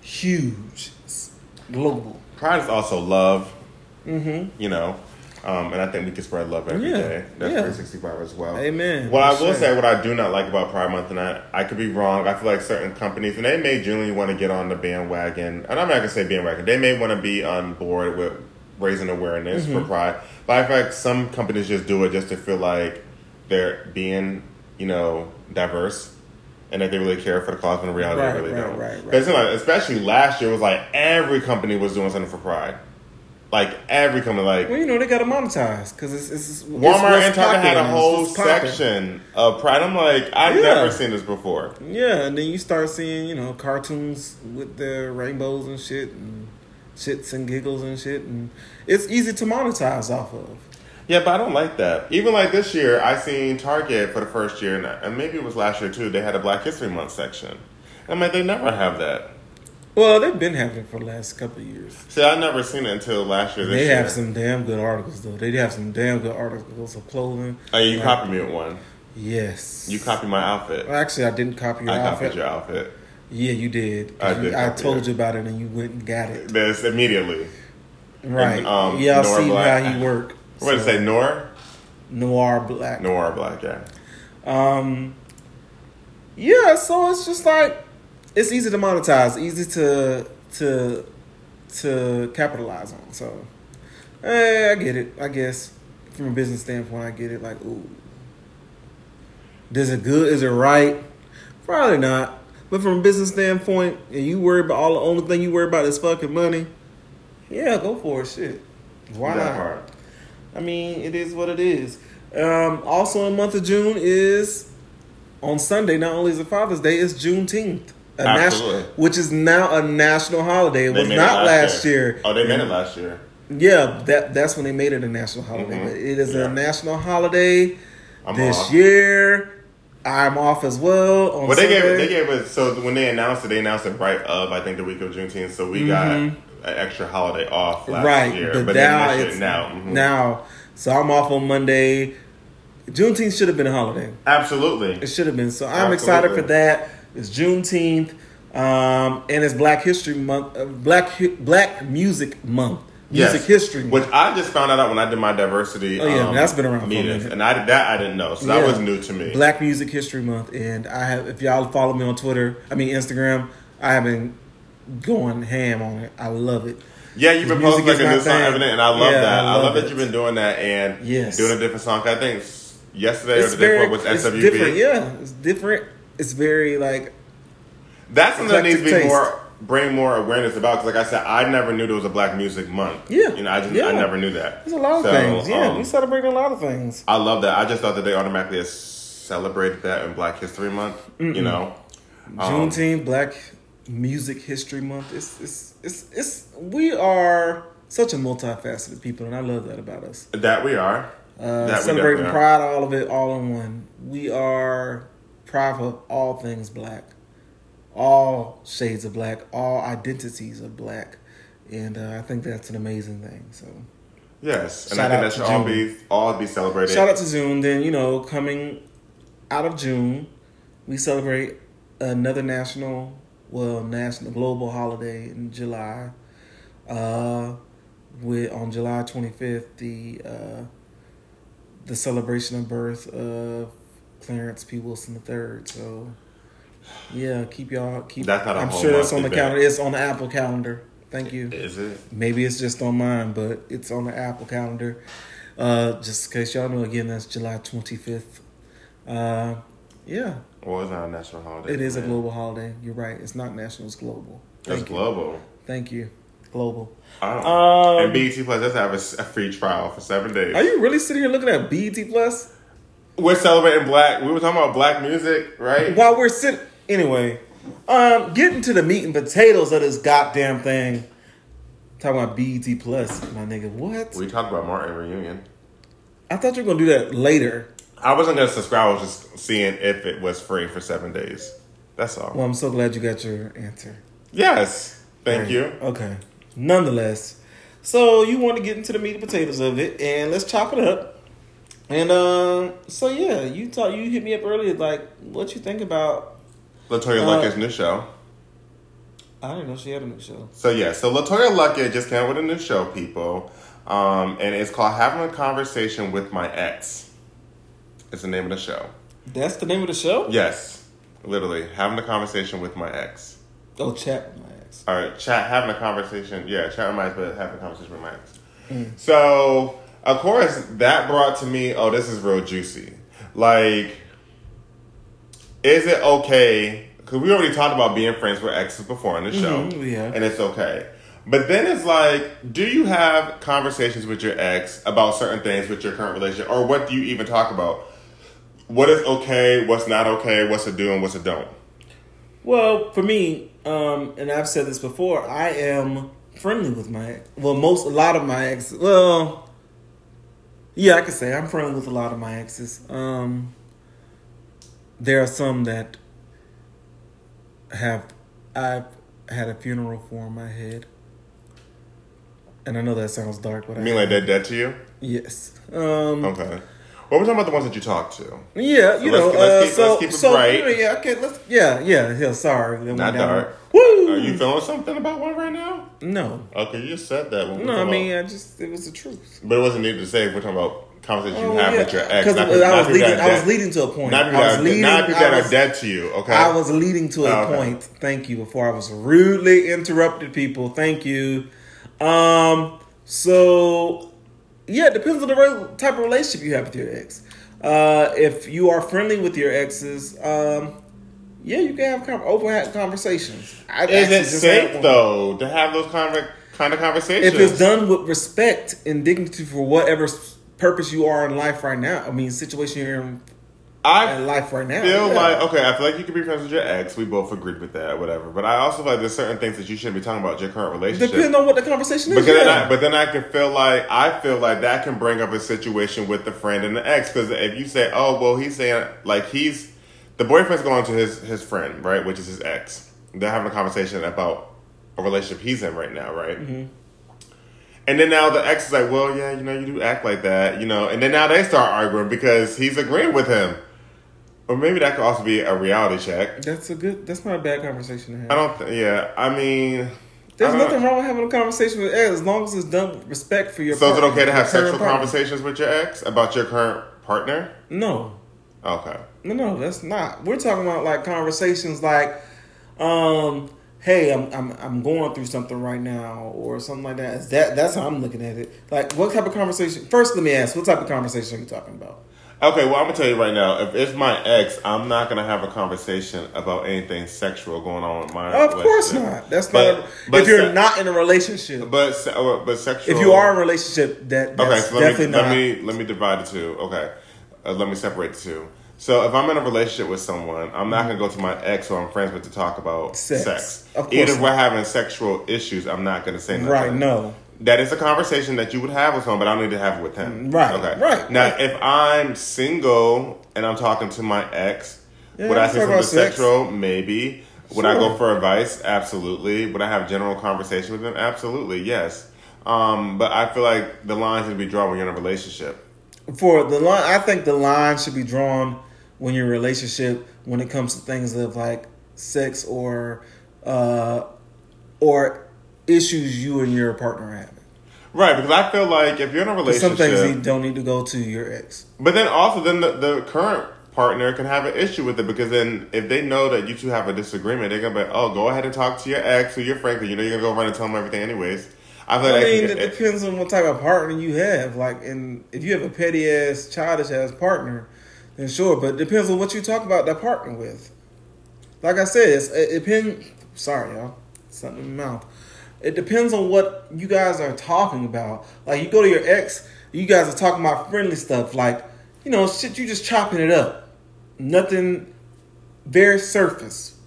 [SPEAKER 1] huge, it's global.
[SPEAKER 2] Pride is also love.
[SPEAKER 1] Mm-hmm.
[SPEAKER 2] You know. Um, and I think we can spread love every
[SPEAKER 1] Yeah,
[SPEAKER 2] day. That's
[SPEAKER 1] yeah.
[SPEAKER 2] 365 as well.
[SPEAKER 1] Amen.
[SPEAKER 2] What I will say, what I do not like about Pride Month, and I, I could be wrong. I feel like certain companies, and they may genuinely want to get on the bandwagon, and I'm not gonna say bandwagon. They may want to be on board with raising awareness
[SPEAKER 1] Mm-hmm.
[SPEAKER 2] for Pride, but I feel like some companies just do it just to feel like they're being, you know, diverse, and that they really care for the cause. When in reality,
[SPEAKER 1] Right,
[SPEAKER 2] they really
[SPEAKER 1] right,
[SPEAKER 2] don't.
[SPEAKER 1] right, right.
[SPEAKER 2] Because like, especially last year, it was like every company was doing something for Pride. Like every company, like
[SPEAKER 1] Well, you know they got to monetize because it's, it's, it's
[SPEAKER 2] Walmart and Target had a whole
[SPEAKER 1] it's what's popping.
[SPEAKER 2] section of Pride. I'm like, I've
[SPEAKER 1] Yeah.
[SPEAKER 2] never seen this before.
[SPEAKER 1] Yeah, and then you start seeing, you know, cartoons with the rainbows and shit and shits and giggles and shit and it's easy to monetize off of.
[SPEAKER 2] Yeah, but I don't like that. Even like this year, I seen Target for the first year, and- and maybe it was last year too. They had a Black History Month section. I'm like, they never have that.
[SPEAKER 1] Well, they've been having it for the last couple of years.
[SPEAKER 2] See, I never seen it until last year. This
[SPEAKER 1] They
[SPEAKER 2] year.
[SPEAKER 1] have some damn good articles though. They have some damn good articles of clothing.
[SPEAKER 2] Oh, you
[SPEAKER 1] Like,
[SPEAKER 2] copied me with one.
[SPEAKER 1] Yes.
[SPEAKER 2] You copied my outfit.
[SPEAKER 1] Well, actually, I didn't copy your
[SPEAKER 2] I
[SPEAKER 1] outfit.
[SPEAKER 2] copied your outfit.
[SPEAKER 1] Yeah, you did.
[SPEAKER 2] I
[SPEAKER 1] You-
[SPEAKER 2] did
[SPEAKER 1] I told
[SPEAKER 2] it.
[SPEAKER 1] you about it, and you went and got it.
[SPEAKER 2] This immediately.
[SPEAKER 1] Right.
[SPEAKER 2] um,
[SPEAKER 1] yeah, I
[SPEAKER 2] Black.
[SPEAKER 1] how you work.
[SPEAKER 2] What did it say? Noir?
[SPEAKER 1] Noir black.
[SPEAKER 2] Noir Black, yeah.
[SPEAKER 1] Um. Yeah, so it's just like it's easy to monetize, easy to to to capitalize on. So, eh, I get it. I guess from a business standpoint, I get it. Like, ooh, is it good? Is it right? Probably not. But from a business standpoint, and you worry about all the only thing you worry about is fucking money. Yeah, go for it. Shit. Why not? I mean, it is what it is. Um, also, in the month of June is on Sunday. Not only is it Father's Day, it's Juneteenth, a
[SPEAKER 2] Absolutely.
[SPEAKER 1] which is now a national holiday. It
[SPEAKER 2] They
[SPEAKER 1] was not last year.
[SPEAKER 2] Oh, they made it last year.
[SPEAKER 1] Yeah, that that's when they made it a national holiday.
[SPEAKER 2] Mhm.
[SPEAKER 1] It is
[SPEAKER 2] Yeah.
[SPEAKER 1] a national holiday
[SPEAKER 2] I'm
[SPEAKER 1] this
[SPEAKER 2] off.
[SPEAKER 1] year. I'm off as well. On
[SPEAKER 2] But they gave
[SPEAKER 1] Sunday.
[SPEAKER 2] they gave us so when they announced it, they announced it right of I think the week of Juneteenth. So we got an extra holiday off last
[SPEAKER 1] Mm-hmm. right,
[SPEAKER 2] year,
[SPEAKER 1] but,
[SPEAKER 2] but,
[SPEAKER 1] now it's
[SPEAKER 2] it now. Mhm.
[SPEAKER 1] now. So I'm off on Monday. Juneteenth should have been a holiday.
[SPEAKER 2] Absolutely.
[SPEAKER 1] It should have been. So I'm excited for that. It's Juneteenth, um, and it's Black History Month. Uh, Black Black Music Month. Music
[SPEAKER 2] Yes.
[SPEAKER 1] History Month.
[SPEAKER 2] Which I just found out when I did my diversity.
[SPEAKER 1] Oh, yeah,
[SPEAKER 2] um,
[SPEAKER 1] that's been around for a
[SPEAKER 2] meetings,
[SPEAKER 1] minute.
[SPEAKER 2] and I that I didn't know, so that was new to me.
[SPEAKER 1] Black Music History Month, and I have. If y'all follow me on Twitter, I mean Instagram, I have been going ham on it. I love it.
[SPEAKER 2] yeah, you've been posting like a new song every day, and I love
[SPEAKER 1] Yeah,
[SPEAKER 2] that.
[SPEAKER 1] I
[SPEAKER 2] I love,
[SPEAKER 1] love
[SPEAKER 2] that you've been doing that and
[SPEAKER 1] Yes.
[SPEAKER 2] doing a different song. I think yesterday or
[SPEAKER 1] It's
[SPEAKER 2] the day before was SWV.
[SPEAKER 1] different. Yeah, it's different. It's very like
[SPEAKER 2] That's something that needs to be
[SPEAKER 1] Eclectic
[SPEAKER 2] more bring more awareness about. Because like I said, I never knew there was a Black Music Month.
[SPEAKER 1] Yeah.
[SPEAKER 2] you know, I just
[SPEAKER 1] Yeah.
[SPEAKER 2] I never knew that.
[SPEAKER 1] there's a lot of
[SPEAKER 2] So,
[SPEAKER 1] things. Yeah,
[SPEAKER 2] um,
[SPEAKER 1] we celebrate a lot of things.
[SPEAKER 2] I love that. I just thought that they automatically celebrated that in Black History Month. You know, um,
[SPEAKER 1] Juneteenth, Black Music History Month. It's it's it's it's we are such a multifaceted people, and I love that about us.
[SPEAKER 2] that we are.
[SPEAKER 1] Uh,
[SPEAKER 2] That
[SPEAKER 1] celebrating pride, all of it, all in one. We are of all things black, all shades of black, all identities of black, and uh, I think that's an amazing thing. So
[SPEAKER 2] Yes, and
[SPEAKER 1] Shout
[SPEAKER 2] I think that should all be all be celebrated.
[SPEAKER 1] shout out to June. Then you know, coming out of June, we celebrate another national, well, national global holiday in July. Uh, with on July twenty fifth, the uh, the celebration of birth of Clarence P. Wilson III. So, yeah, keep y'all keep.
[SPEAKER 2] That's not a
[SPEAKER 1] I'm sure that's on the
[SPEAKER 2] monthly
[SPEAKER 1] calendar. It's on the Apple calendar. Thank you.
[SPEAKER 2] Is it?
[SPEAKER 1] Maybe it's just on mine, but it's on the Apple calendar. Uh, just in case y'all know, again, that's July 25th. Uh, yeah,
[SPEAKER 2] Well, it's not a national holiday.
[SPEAKER 1] it is a global holiday. You're right. It's not national, it's global.
[SPEAKER 2] It's
[SPEAKER 1] you.
[SPEAKER 2] global.
[SPEAKER 1] Thank you. Global.
[SPEAKER 2] Oh.
[SPEAKER 1] Um,
[SPEAKER 2] and BET Plus does have a free trial for seven days.
[SPEAKER 1] Are you really sitting here looking at BET Plus?
[SPEAKER 2] We're celebrating black. We were talking about black music, right?
[SPEAKER 1] While we're sitting. Anyway, um, getting to the meat and potatoes of this goddamn thing. Talking about BET Plus, my nigga. What?
[SPEAKER 2] We talked about Martin reunion.
[SPEAKER 1] I thought you were going to do that later.
[SPEAKER 2] I wasn't gonna subscribe. I was just seeing if it was free for seven days. That's all.
[SPEAKER 1] Well, I'm so glad you got your answer.
[SPEAKER 2] yes. Thank
[SPEAKER 1] Right.
[SPEAKER 2] you.
[SPEAKER 1] Okay. Nonetheless, so you want to get into the meat and potatoes of it, and let's chop it up. And uh, so yeah, you talk. You hit me up earlier, like what you think about.
[SPEAKER 2] LeToya
[SPEAKER 1] Uh,
[SPEAKER 2] Luckett's new show.
[SPEAKER 1] I didn't know she had a new show.
[SPEAKER 2] So yeah, so LeToya Luckett just came out with a new show, people, um, and it's called "Having a Conversation with My Ex." It's the name of the show.
[SPEAKER 1] That's the name of the show.
[SPEAKER 2] Yes, literally having a conversation with my ex.
[SPEAKER 1] Oh, chat with my ex.
[SPEAKER 2] All right, chat, having a conversation. Yeah, chat with my ex, but having a conversation with my ex. So of course that brought to me, oh, this is real juicy. Like, is it okay? Because we already talked about being friends with exes before on the show,
[SPEAKER 1] Mhm, we have.
[SPEAKER 2] and it's okay. But then it's like, do you have conversations with your ex about certain things with your current relationship, or what do you even talk about? What is okay? What's not okay? What's a do and what's a don't?
[SPEAKER 1] Well, for me, um, and I've said this before, I am friendly with my. Well, most a lot of my ex. Well, Yeah, I could say I'm friendly with a lot of my exes. Um, there are some that have I've had a funeral for in my head, and I know that sounds dark, but
[SPEAKER 2] You
[SPEAKER 1] I
[SPEAKER 2] mean like they're dead to you?
[SPEAKER 1] yes. Um,
[SPEAKER 2] Okay. We're talking about the ones that you talk to.
[SPEAKER 1] Yeah, you
[SPEAKER 2] So
[SPEAKER 1] know.
[SPEAKER 2] let's- let's
[SPEAKER 1] uh,
[SPEAKER 2] keep-
[SPEAKER 1] so
[SPEAKER 2] let's keep it
[SPEAKER 1] so
[SPEAKER 2] bright.
[SPEAKER 1] yeah, yeah, okay, let's yeah, yeah, yeah. Sorry,
[SPEAKER 2] Not dark.
[SPEAKER 1] Woo!
[SPEAKER 2] Are you feeling something about one right now?
[SPEAKER 1] No,
[SPEAKER 2] Okay, you said that. When
[SPEAKER 1] no. I mean,
[SPEAKER 2] about-
[SPEAKER 1] I just it was the truth.
[SPEAKER 2] but it wasn't needed to say. If we're talking about conversations you
[SPEAKER 1] Oh,
[SPEAKER 2] have
[SPEAKER 1] yeah.
[SPEAKER 2] with your ex.
[SPEAKER 1] 'Cause
[SPEAKER 2] not
[SPEAKER 1] I was leading. I was leading to a point.
[SPEAKER 2] Not people
[SPEAKER 1] I was leading.
[SPEAKER 2] not people
[SPEAKER 1] I
[SPEAKER 2] that
[SPEAKER 1] was,
[SPEAKER 2] are dead to you. Okay.
[SPEAKER 1] I was leading to a
[SPEAKER 2] Oh, okay.
[SPEAKER 1] point. Thank you. Before I was rudely interrupted, people. Thank you. Um. So, yeah, it depends on the re- type of relationship you have with your ex. Uh, if you are friendly with your exes, um, yeah, you can have com- open conversations. I
[SPEAKER 2] Is it safe though to have those kind of kind of conversations?
[SPEAKER 1] If it's done with respect and dignity for whatever purpose you are in life right now, I mean, situation you're in,
[SPEAKER 2] I
[SPEAKER 1] life right now.
[SPEAKER 2] feel
[SPEAKER 1] yeah.
[SPEAKER 2] like okay. I feel like you can be friends with your ex. We both agreed with that, whatever. But I also feel like there's certain things that you shouldn't be talking about your current relationship.
[SPEAKER 1] Depending on what the conversation is.
[SPEAKER 2] Because then
[SPEAKER 1] yeah.
[SPEAKER 2] I, but then I can feel like I feel like that can bring up a situation with the friend and the ex. Because if you say, "Oh, well," he's saying like he's the boyfriend's going to his his friend, right, which is his ex. They're having a conversation about a relationship he's in right now, right?
[SPEAKER 1] Mm-hmm.
[SPEAKER 2] And then now the ex is like, "Well, yeah, you know, you do act like that, you know." And then now they start arguing because he's agreeing with him. Or maybe that could also be a reality check.
[SPEAKER 1] That's a good. That's not a bad conversation to have.
[SPEAKER 2] I don't. Th- yeah, I mean,
[SPEAKER 1] There's
[SPEAKER 2] I
[SPEAKER 1] nothing wrong with having a conversation with ex as long as it's done with respect for your.
[SPEAKER 2] So is it okay to have sexual
[SPEAKER 1] partner.
[SPEAKER 2] conversations with your ex about your current partner?
[SPEAKER 1] No,
[SPEAKER 2] Okay.
[SPEAKER 1] no, no, that's not. We're talking about like conversations like, um, hey, I'm I'm I'm going through something right now or something like that. Is that that's how I'm looking at it. Like, what type of conversation? First, let me ask, what type of conversation are you talking about?
[SPEAKER 2] Okay, well, I'm gonna tell you right now. If it's my ex, I'm not gonna have a conversation about anything sexual going on with my.
[SPEAKER 1] Of course not. That's
[SPEAKER 2] But-
[SPEAKER 1] not. A,
[SPEAKER 2] but
[SPEAKER 1] if you're
[SPEAKER 2] se-
[SPEAKER 1] not in a relationship,
[SPEAKER 2] But uh, but sexual.
[SPEAKER 1] if you are in a relationship, that that's
[SPEAKER 2] okay, so let me
[SPEAKER 1] definitely not.
[SPEAKER 2] let me let me divide the two. Okay, uh, let me separate the two. So if I'm in a relationship with someone, I'm not gonna go to my ex or I'm friends with to talk about
[SPEAKER 1] Sex.
[SPEAKER 2] sex.
[SPEAKER 1] Of course
[SPEAKER 2] Even if we're having sexual issues, I'm not gonna say nothing.
[SPEAKER 1] right? No.
[SPEAKER 2] That is a conversation that you would have with someone, but I don't need to have it with him.
[SPEAKER 1] Right,
[SPEAKER 2] Okay.
[SPEAKER 1] right,
[SPEAKER 2] Now,
[SPEAKER 1] right.
[SPEAKER 2] if I'm single and I'm talking to my ex,
[SPEAKER 1] Yeah,
[SPEAKER 2] would I say something sexual? Maybe. Would I go for advice? Absolutely. Would I have general conversation with them? Absolutely. Yes. Um, but I feel like the need to be drawn when you're in a relationship.
[SPEAKER 1] for the line i think the line should be drawn when you're in a relationship when it comes to things of like sex or uh or issues you and your partner are having.
[SPEAKER 2] Right, because I feel like if you're in a
[SPEAKER 1] 'Cause some
[SPEAKER 2] relationship,
[SPEAKER 1] things you don't need to go to your ex.
[SPEAKER 2] But then also, then the, the current partner can have an issue with it because then if they know that you two have a disagreement, they're gonna be, oh, go ahead and talk to your ex or your friend because you know you're gonna go run and tell them everything anyways. I feel
[SPEAKER 1] i
[SPEAKER 2] like
[SPEAKER 1] mean it
[SPEAKER 2] get-
[SPEAKER 1] depends on what type of partner you have. Like and if you have a petty ass childish ass partner then sure but it depends on what you talk about that partner with. Like i said it's, it depends sorry y'all something in my mouth it depends on what you guys are talking about. Like you go to your ex, you guys are talking about friendly stuff, like you know, shit. You just chopping it up, nothing very surface.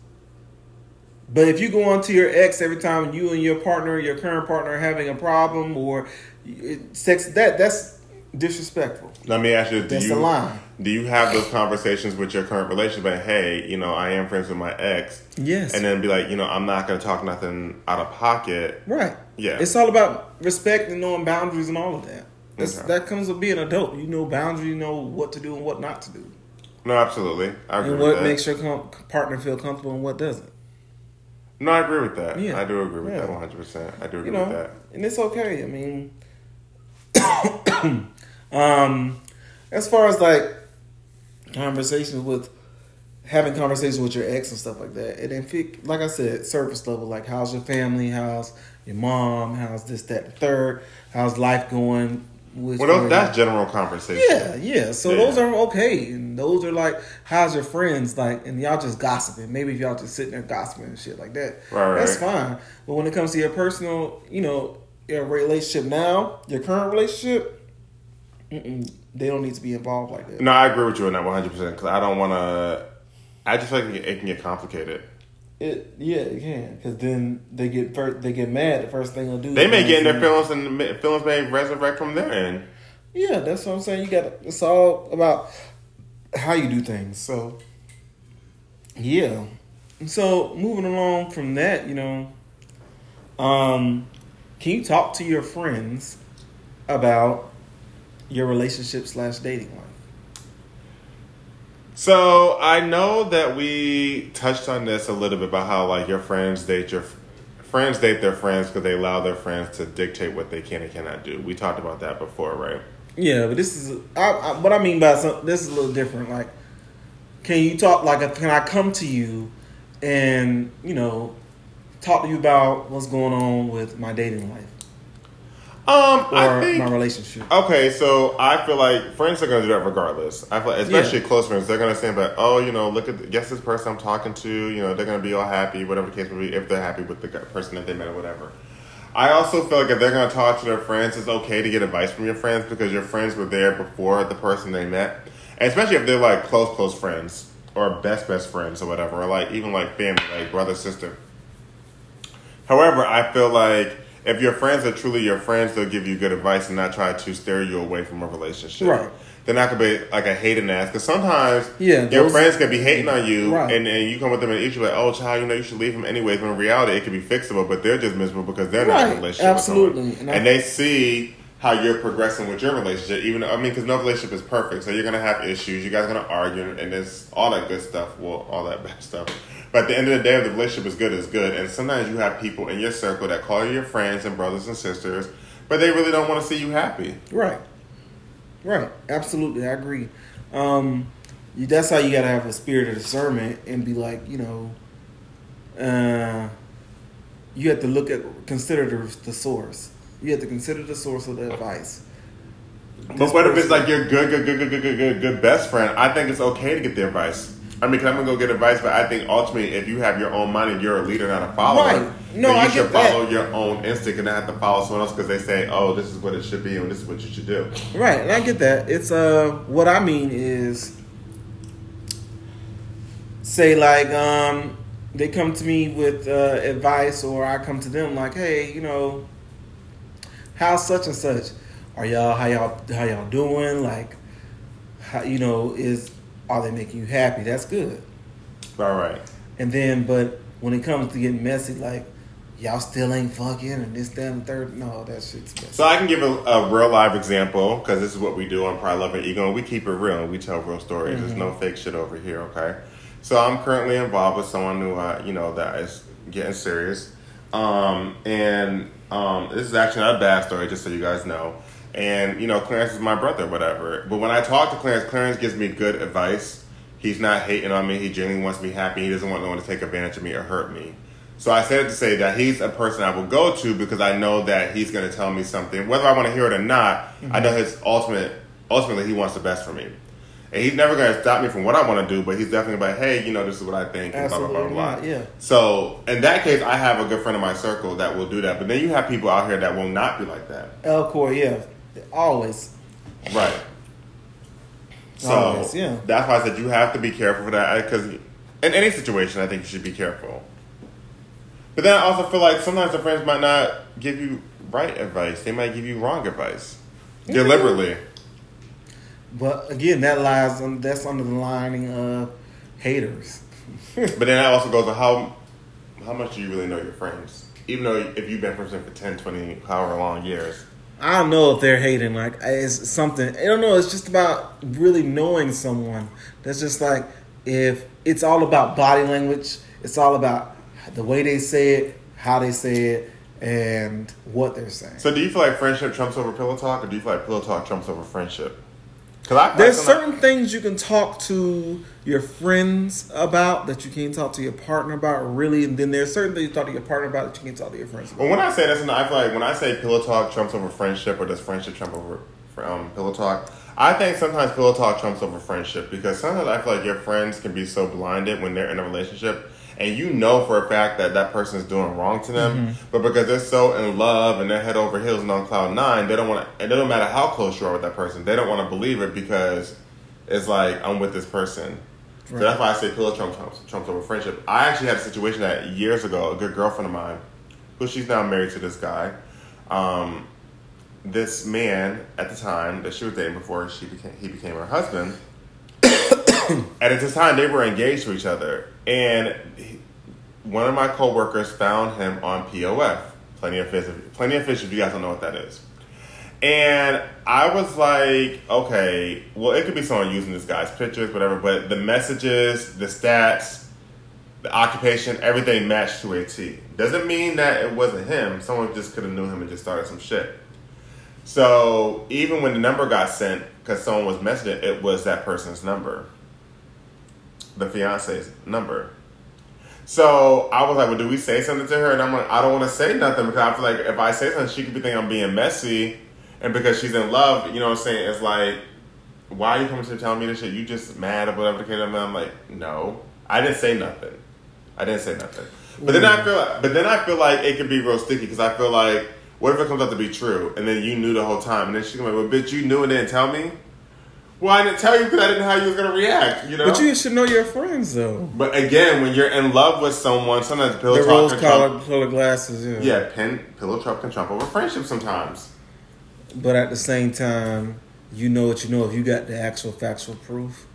[SPEAKER 1] But if you go on to your ex every time you and your partner, your current partner, are having a problem or sex, that that's disrespectful.
[SPEAKER 2] Let me ask you: Do
[SPEAKER 1] That's
[SPEAKER 2] you
[SPEAKER 1] line.
[SPEAKER 2] do you have those conversations with your current relationship? But hey, you know, I am friends with my ex,
[SPEAKER 1] Yes.
[SPEAKER 2] and then be like, you know, I'm not gonna talk nothing out of pocket.
[SPEAKER 1] Right.
[SPEAKER 2] Yeah.
[SPEAKER 1] It's all about respect and knowing boundaries and all of that.
[SPEAKER 2] Okay.
[SPEAKER 1] That comes with being an adult. You know boundaries, you know what to do and what not to do.
[SPEAKER 2] No, absolutely, I agree
[SPEAKER 1] and what makes your com- partner feel comfortable and what doesn't.
[SPEAKER 2] no, I agree with that.
[SPEAKER 1] Yeah.
[SPEAKER 2] I do agree with
[SPEAKER 1] Yeah.
[SPEAKER 2] that 100. percent I do agree
[SPEAKER 1] You
[SPEAKER 2] with that.
[SPEAKER 1] and it's okay. I mean, um, as far as like conversations with having conversations with your ex and stuff like that, it, like I said, surface level, like how's your family, how's your mom, how's this, that, the third, how's life going? With
[SPEAKER 2] Well, those, that's general conversation.
[SPEAKER 1] Yeah, yeah. So
[SPEAKER 2] Yeah.
[SPEAKER 1] those are okay, and those are like, how's your friends like, and y'all just gossiping. Maybe if y'all just sitting there gossiping and shit like that,
[SPEAKER 2] Right,
[SPEAKER 1] that's
[SPEAKER 2] right.
[SPEAKER 1] fine. But when it comes to your personal, you know, your relationship now, your current relationship, mm-mm, they don't need to be involved like that.
[SPEAKER 2] No, I agree with you on that 100 percent because I don't want to. I just like it can, get, it can get complicated.
[SPEAKER 1] It, yeah, it can, because then they get first, they get mad. The first thing they'll do,
[SPEAKER 2] They may get in their feelings and ma- feelings may resurrect from their end.
[SPEAKER 1] Yeah, that's what I'm saying. You got it's all about how you do things. So yeah. So moving along from that, you know, um, can you talk to your friends about your relationship slash dating life?
[SPEAKER 2] So I know that we touched on this a little bit about how like your friends date your friends date their friends because they allow their friends to dictate what they can and cannot do. We talked about that before, right?
[SPEAKER 1] Yeah, but this is I, I, what I mean by some, this is a little different. Like, can you talk? Like, uh, can I come to you and you know talk to you about what's going on with my dating life?
[SPEAKER 2] Um,
[SPEAKER 1] or
[SPEAKER 2] I think
[SPEAKER 1] my relationship.
[SPEAKER 2] Okay, so I feel like friends are gonna do that regardless. I feel, especially
[SPEAKER 1] Yeah.
[SPEAKER 2] close friends, they're gonna say, "But oh, you know, look at guess this person I'm talking to. You know, they're gonna be all happy, whatever the case may be, if they're happy with the person that they met or whatever." I also feel like if they're gonna talk to their friends, it's okay to get advice from your friends because your friends were there before the person they met, and especially if they're like close, close friends or best, best friends or whatever, or like even like family, like brother, sister. However, I feel like if your friends are truly your friends, they'll give you good advice and not try to steer you away from a relationship.
[SPEAKER 1] Right.
[SPEAKER 2] They're not gonna be like a hating ass because sometimes
[SPEAKER 1] Yeah,
[SPEAKER 2] your friends can be hating on you
[SPEAKER 1] Right.
[SPEAKER 2] and, and you come with them and issue like, oh child, you know you should leave him anyways. When in reality, it could be fixable, but they're just miserable because they're not in a
[SPEAKER 1] Right,
[SPEAKER 2] relationship.
[SPEAKER 1] absolutely. And
[SPEAKER 2] and, they see how you're progressing with your relationship. Even I mean, because no relationship is perfect, so you're gonna have issues. You guys are gonna argue, and there's all that good stuff. Well, all that bad stuff. But at the end of the day, if the relationship is good, it's good. And sometimes you have people in your circle that call you your friends and brothers and sisters, but they really don't want to see you happy.
[SPEAKER 1] Right. Right. Absolutely. I agree. Um, you, that's how you got to have a spirit of discernment and be like, you know, uh, you have to look at, consider the, the source. You have to consider the source of the advice.
[SPEAKER 2] But what if it's like your good, good, good, good, good, good, good, good best friend? I think it's okay to get the advice. I mean, 'cause I'm gonna go get advice, but I think ultimately, if you have your own mind and you're a leader, not a follower,
[SPEAKER 1] Right. No,
[SPEAKER 2] then you
[SPEAKER 1] I
[SPEAKER 2] should
[SPEAKER 1] get that.
[SPEAKER 2] follow your own instinct and not have to follow someone else because they say, "Oh, this is what it should be and this is what you should do."
[SPEAKER 1] Right, and I get that. It's uh, what I mean is, say like um, they come to me with uh, advice, or I come to them like, hey, you know, how's such and such? Are y'all how y'all how y'all doing? Like, how you know is are they making you happy? That's good.
[SPEAKER 2] All right.
[SPEAKER 1] And then, but when it comes to getting messy, like y'all still ain't fucking and this, that, and third. No, that shit's messy.
[SPEAKER 2] So I can give a, a real live example because this is what we do on Pride, Love, and Ego. And we keep it real. We tell real stories. There's no fake shit over here. Okay. So I'm currently involved with someone who, uh, you know, that is getting serious. Um, and um, this is actually not a bad story, just so you guys know. And you know, Clarence is my brother, whatever. But when I talk to Clarence, Clarence gives me good advice. He's not hating on me. He genuinely wants me happy. He doesn't want no one to take advantage of me or hurt me. So I said it to say that he's a person I will go to because I know that he's going to tell me something, whether I want to hear it or not. I know his ultimate, ultimately, he wants the best for me, and he's never going to stop me from what I want to do. But he's definitely like, hey, you know, this is what I think. And blah, blah, blah,
[SPEAKER 1] Absolutely
[SPEAKER 2] blah.
[SPEAKER 1] not, yeah.
[SPEAKER 2] So in that case, I have a good friend in my circle that will do that. But then you have people out here that will not be like that,
[SPEAKER 1] Elcor, yeah, always.
[SPEAKER 2] right? So
[SPEAKER 1] Always, yeah.
[SPEAKER 2] that's why I said you have to be careful for that because in any situation, I think you should be careful. But then I also feel like sometimes the friends might not give you right advice; they might give you wrong advice deliberately.
[SPEAKER 1] But again, that lies on that's under the lining of haters.
[SPEAKER 2] But then that also goes to how how much do you really know your friends? Even though if you've been friends for 10, 20, however long years.
[SPEAKER 1] I don't know if they're hating. Like it's something. I don't know. It's just about really knowing someone. That's just like if it's all about body language. It's all about the way they say it, how they say it, and what they're saying.
[SPEAKER 2] So do you feel like friendship trumps over pillow talk, or do you feel like pillow talk trumps over friendship?
[SPEAKER 1] There's certain things you can talk to your friends about that you can't talk to your partner about, really. And then there's certain things you talk to your partner about that you can't talk to your friends about.
[SPEAKER 2] Well, when I say this, and I feel like when I say pillow talk trumps over friendship, or does friendship trump over um, pillow talk, I think sometimes pillow talk trumps over friendship because sometimes I feel like your friends can be so blinded when they're in a relationship, and you know for a fact that that person is doing wrong to them, but because they're so in love and they're head over heels and on cloud nine, they don't want to. It doesn't matter how close you are with that person, they don't want to believe it because it's like I'm with this person. So that's why I say pillow trumps, trumps, trumps over friendship. I actually had a situation that years ago, a good girlfriend of mine, who she's now married to this guy, um, this man at the time that she was dating before she became he became her husband. and at this time, they were engaged to each other, and he, one of my coworkers found him on POF. Plenty of fish. Plenty of fish. If you guys don't know what that is. And I was like, okay, well, it could be someone using this guy's pictures, whatever, but the messages, the stats, the occupation, everything matched to a T. Doesn't mean that it wasn't him. Someone just could have knew him and just started some shit. So even when the number got sent, because someone was messaging, it was that person's number, the fiance's number. So I was like, well, do we say something to her? And I'm like, I don't want to say nothing because I feel like if I say something, she could be thinking I'm being messy. And because she's in love, you know what I'm saying? It's like, why are you coming to tell me this shit? You just mad or whatever the case. And I'm like, no, I didn't say nothing. I didn't say nothing. But then I mm. feel, like, but then I feel like it could be real sticky because I feel like, what if it comes out to be true and then you knew the whole time and then she's like, well, bitch, you knew and didn't tell me. Well, I didn't tell you because I didn't know how you was gonna react. You know.
[SPEAKER 1] But you should know your friends though.
[SPEAKER 2] But again, when you're in love with someone, sometimes pillow
[SPEAKER 1] The
[SPEAKER 2] talk
[SPEAKER 1] rose
[SPEAKER 2] can trump-
[SPEAKER 1] colored colored glasses, yeah.
[SPEAKER 2] Yeah, pen pillow talk can trump over friendship sometimes.
[SPEAKER 1] But at the same time, you know what you know. If you got the actual factual proof,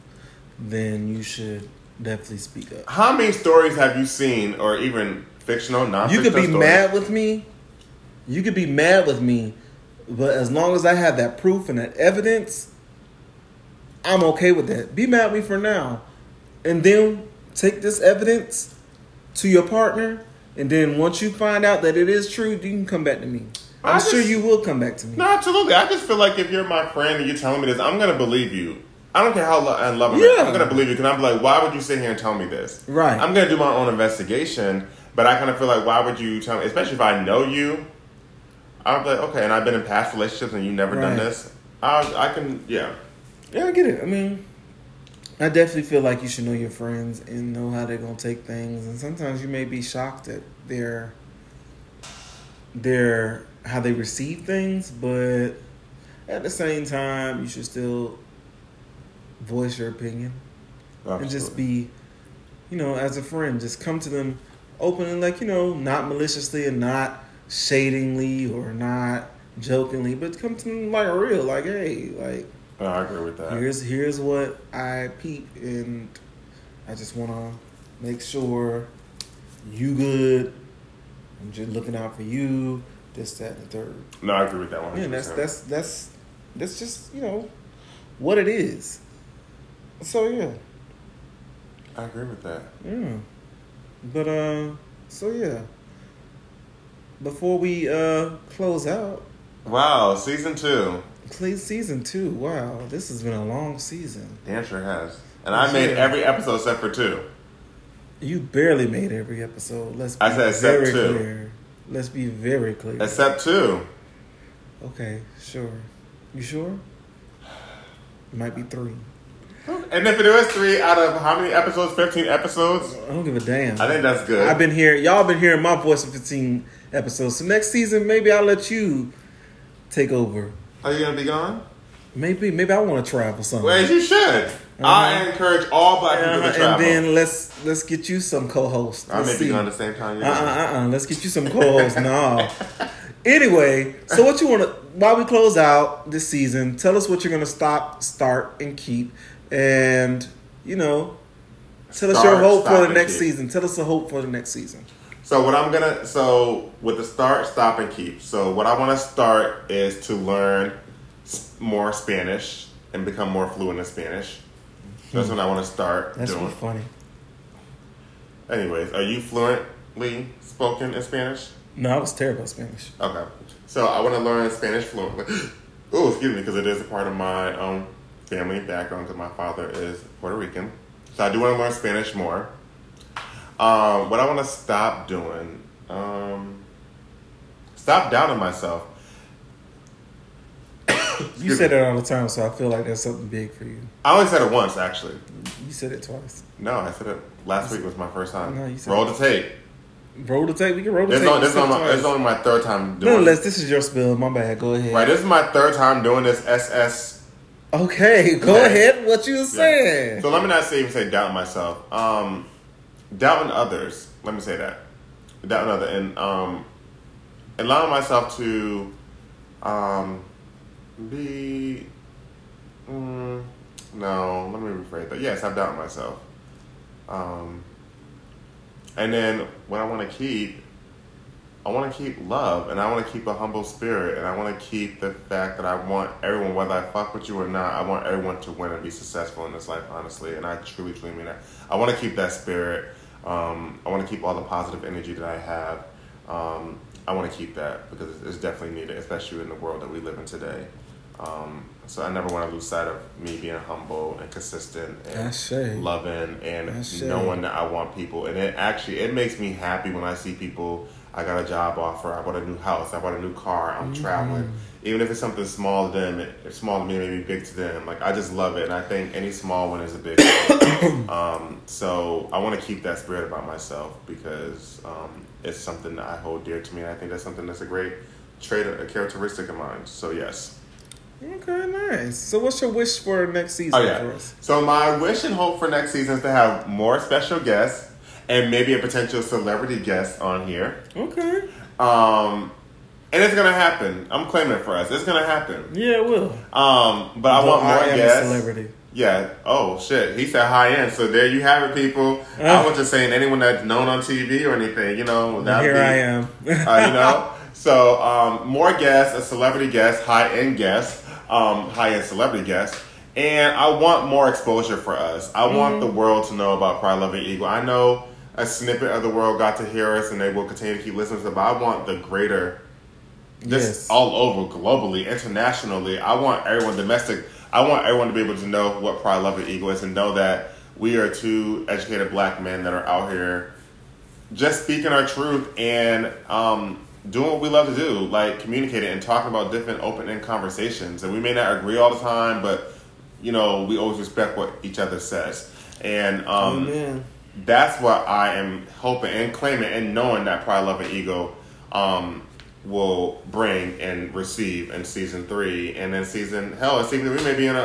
[SPEAKER 1] then you should definitely speak up.
[SPEAKER 2] How many stories have you seen, or even fictional, non?
[SPEAKER 1] You could be mad with me. You could be mad with me, but as long as I have that proof and that evidence, I'm okay with that. Be mad at me for now, and then take this evidence to your partner, and then once you find out that it is true, you can come back to me. I'm
[SPEAKER 2] I
[SPEAKER 1] sure you will come back to me.
[SPEAKER 2] No, absolutely. I just feel like if you're my friend and you're telling me this, I'm gonna believe you. I don't care how lo- in love I'm.
[SPEAKER 1] Yeah.
[SPEAKER 2] I'm gonna believe you because I'm like, why would you sit here and tell me this?
[SPEAKER 1] Right.
[SPEAKER 2] I'm gonna do my own investigation, but I kind of feel like, why would you tell me? Especially if I know you, I'm like, okay, and I've been in past relationships and you've never done this. I, I can, yeah.
[SPEAKER 1] Yeah, I get it. I mean, I definitely feel like you should know your friends and know how they're gonna take things. And sometimes you may be shocked at their their how they receive things, but at the same time, you should still voice your opinion and just be, you know, as a friend, just come to them open and like you know, not maliciously and not shadingly or not jokingly, but come to them like real, like hey, like
[SPEAKER 2] I agree with that.
[SPEAKER 1] here's here's what I peep, and I just want to make sure you good. I'm just looking out for you. This, that, and the third.
[SPEAKER 2] No, I agree with that one.
[SPEAKER 1] Yeah, that's that's that's that's just you know what it is. So yeah,
[SPEAKER 2] I agree with that.
[SPEAKER 1] yeah. But uh, so yeah. Before we uh close out,
[SPEAKER 2] Wow, season two.
[SPEAKER 1] Play season two. Wow, this has been a long season.
[SPEAKER 2] Dan sure has. And I made every episode except for two.
[SPEAKER 1] You barely made every episode. Let's be
[SPEAKER 2] I said except
[SPEAKER 1] very
[SPEAKER 2] two.
[SPEAKER 1] clear. Let's be very clear.
[SPEAKER 2] Except two.
[SPEAKER 1] okay, sure. You sure? Might be three.
[SPEAKER 2] And if it was three out of how many episodes? 15 episodes?
[SPEAKER 1] I don't give a damn.
[SPEAKER 2] I think that's good.
[SPEAKER 1] I've been here. Y'all been hearing my voice for 15 episodes. So next season, maybe I'll let you take over.
[SPEAKER 2] Are you going to be gone?
[SPEAKER 1] Maybe, maybe I want to travel something.
[SPEAKER 2] Well, you should. I encourage all black people
[SPEAKER 1] Uh-huh,
[SPEAKER 2] to travel.
[SPEAKER 1] and then let's let's get you some co-hosts.
[SPEAKER 2] I may be gone the same time.
[SPEAKER 1] Uh uh uh uh. Let's get you some co-hosts. no. Anyway, so what you want to while we close out this season? Tell us what you're going to stop, start, and keep, and you know, tell us your hope for the next
[SPEAKER 2] keep.
[SPEAKER 1] season. Tell us a hope for the next season.
[SPEAKER 2] So what I'm gonna so with the start, stop, and keep. So what I want to start is to learn more Spanish and become more fluent in Spanish. That's what I want to start
[SPEAKER 1] That's
[SPEAKER 2] doing.
[SPEAKER 1] funny.
[SPEAKER 2] Anyways, are you fluently spoken in Spanish?
[SPEAKER 1] No, I was terrible at Spanish.
[SPEAKER 2] Okay. So I want to learn Spanish fluently. oh, excuse me, because it is a part of my um, family background because my father is Puerto Rican. So I do want to learn Spanish more. Um, what I want to stop doing, um, stop doubting myself.
[SPEAKER 1] You say it all the time, so I feel like that's something big for you.
[SPEAKER 2] I only said it once, actually.
[SPEAKER 1] You said it twice.
[SPEAKER 2] No, I said it last week was my first time.
[SPEAKER 1] No, you said
[SPEAKER 2] Roll
[SPEAKER 1] it.
[SPEAKER 2] the tape.
[SPEAKER 1] Roll the tape. We can roll the
[SPEAKER 2] This,
[SPEAKER 1] tape.
[SPEAKER 2] on, this, on my, this is only my third time doing
[SPEAKER 1] Nonetheless, this is your spill. My bad. Go ahead.
[SPEAKER 2] Right, this is my third time doing this SS
[SPEAKER 1] Okay, go
[SPEAKER 2] Yeah.
[SPEAKER 1] ahead. What you
[SPEAKER 2] Yeah.
[SPEAKER 1] saying?
[SPEAKER 2] So let me not say even say doubt myself. Um, doubting others. Let me say that. Doubting others and um, allowing myself to Um, be mm, no. Let me rephrase that. Yes, I've doubted myself. Um, and then what I want to keep, I want to keep love, and I want to keep a humble spirit, and I want to keep the fact that I want everyone, whether I fuck with you or not, I want everyone to win and be successful in this life, honestly. And I truly, truly mean that. I want to keep that spirit. Um, I want to keep all the positive energy that I have. Um, I want to keep that because it's definitely needed, especially in the world that we live in today. Um, so I never want to lose sight of me being humble and consistent and loving and knowing that I want people. And it actually it makes me happy when I see people. I got a job offer. I bought a new house. I bought a new car. I'm mm-hmm. traveling. Even if it's something small to them, it's small to me, maybe big to them. Like I just love it, and I think any small one is a big one. um, so I want to keep that spirit about myself because um, it's something that I hold dear to me. And I think that's something that's a great trait, a characteristic of mine. So yes.
[SPEAKER 1] Okay, nice. So, what's your wish for next season oh, yeah.
[SPEAKER 2] So, my wish and hope for next season is to have more special guests and maybe a potential celebrity guest on here.
[SPEAKER 1] Okay.
[SPEAKER 2] Um, and it's gonna happen. I'm claiming it for us. It's gonna happen.
[SPEAKER 1] Yeah, it will.
[SPEAKER 2] Um, but I want more I guests. celebrity. Yeah. Oh shit. He said high end. So there you have it, people. Uh, I was just saying anyone that's known on TV or anything. You know.
[SPEAKER 1] Here
[SPEAKER 2] be,
[SPEAKER 1] I am.
[SPEAKER 2] uh, you know. So um, more guests, a celebrity guest, high end guest um, high end celebrity guests. And I want more exposure for us. I mm-hmm. want the world to know about Pride Love and Ego. I know a snippet of the world got to hear us and they will continue to keep listening to it, but I want the greater, just yes. all over, globally, internationally. I want everyone domestic. I want everyone to be able to know what Pride love, and Ego is and know that we are two educated black men that are out here just speaking our truth and um, doing what we love to do, like communicating and talking about different open end conversations. And we may not agree all the time, but you know, we always respect what each other says. And um, that's what I am hoping and claiming and knowing that Pride, Love, and Ego um, will bring and receive in season three. And then season, hell, in season three, may be in a,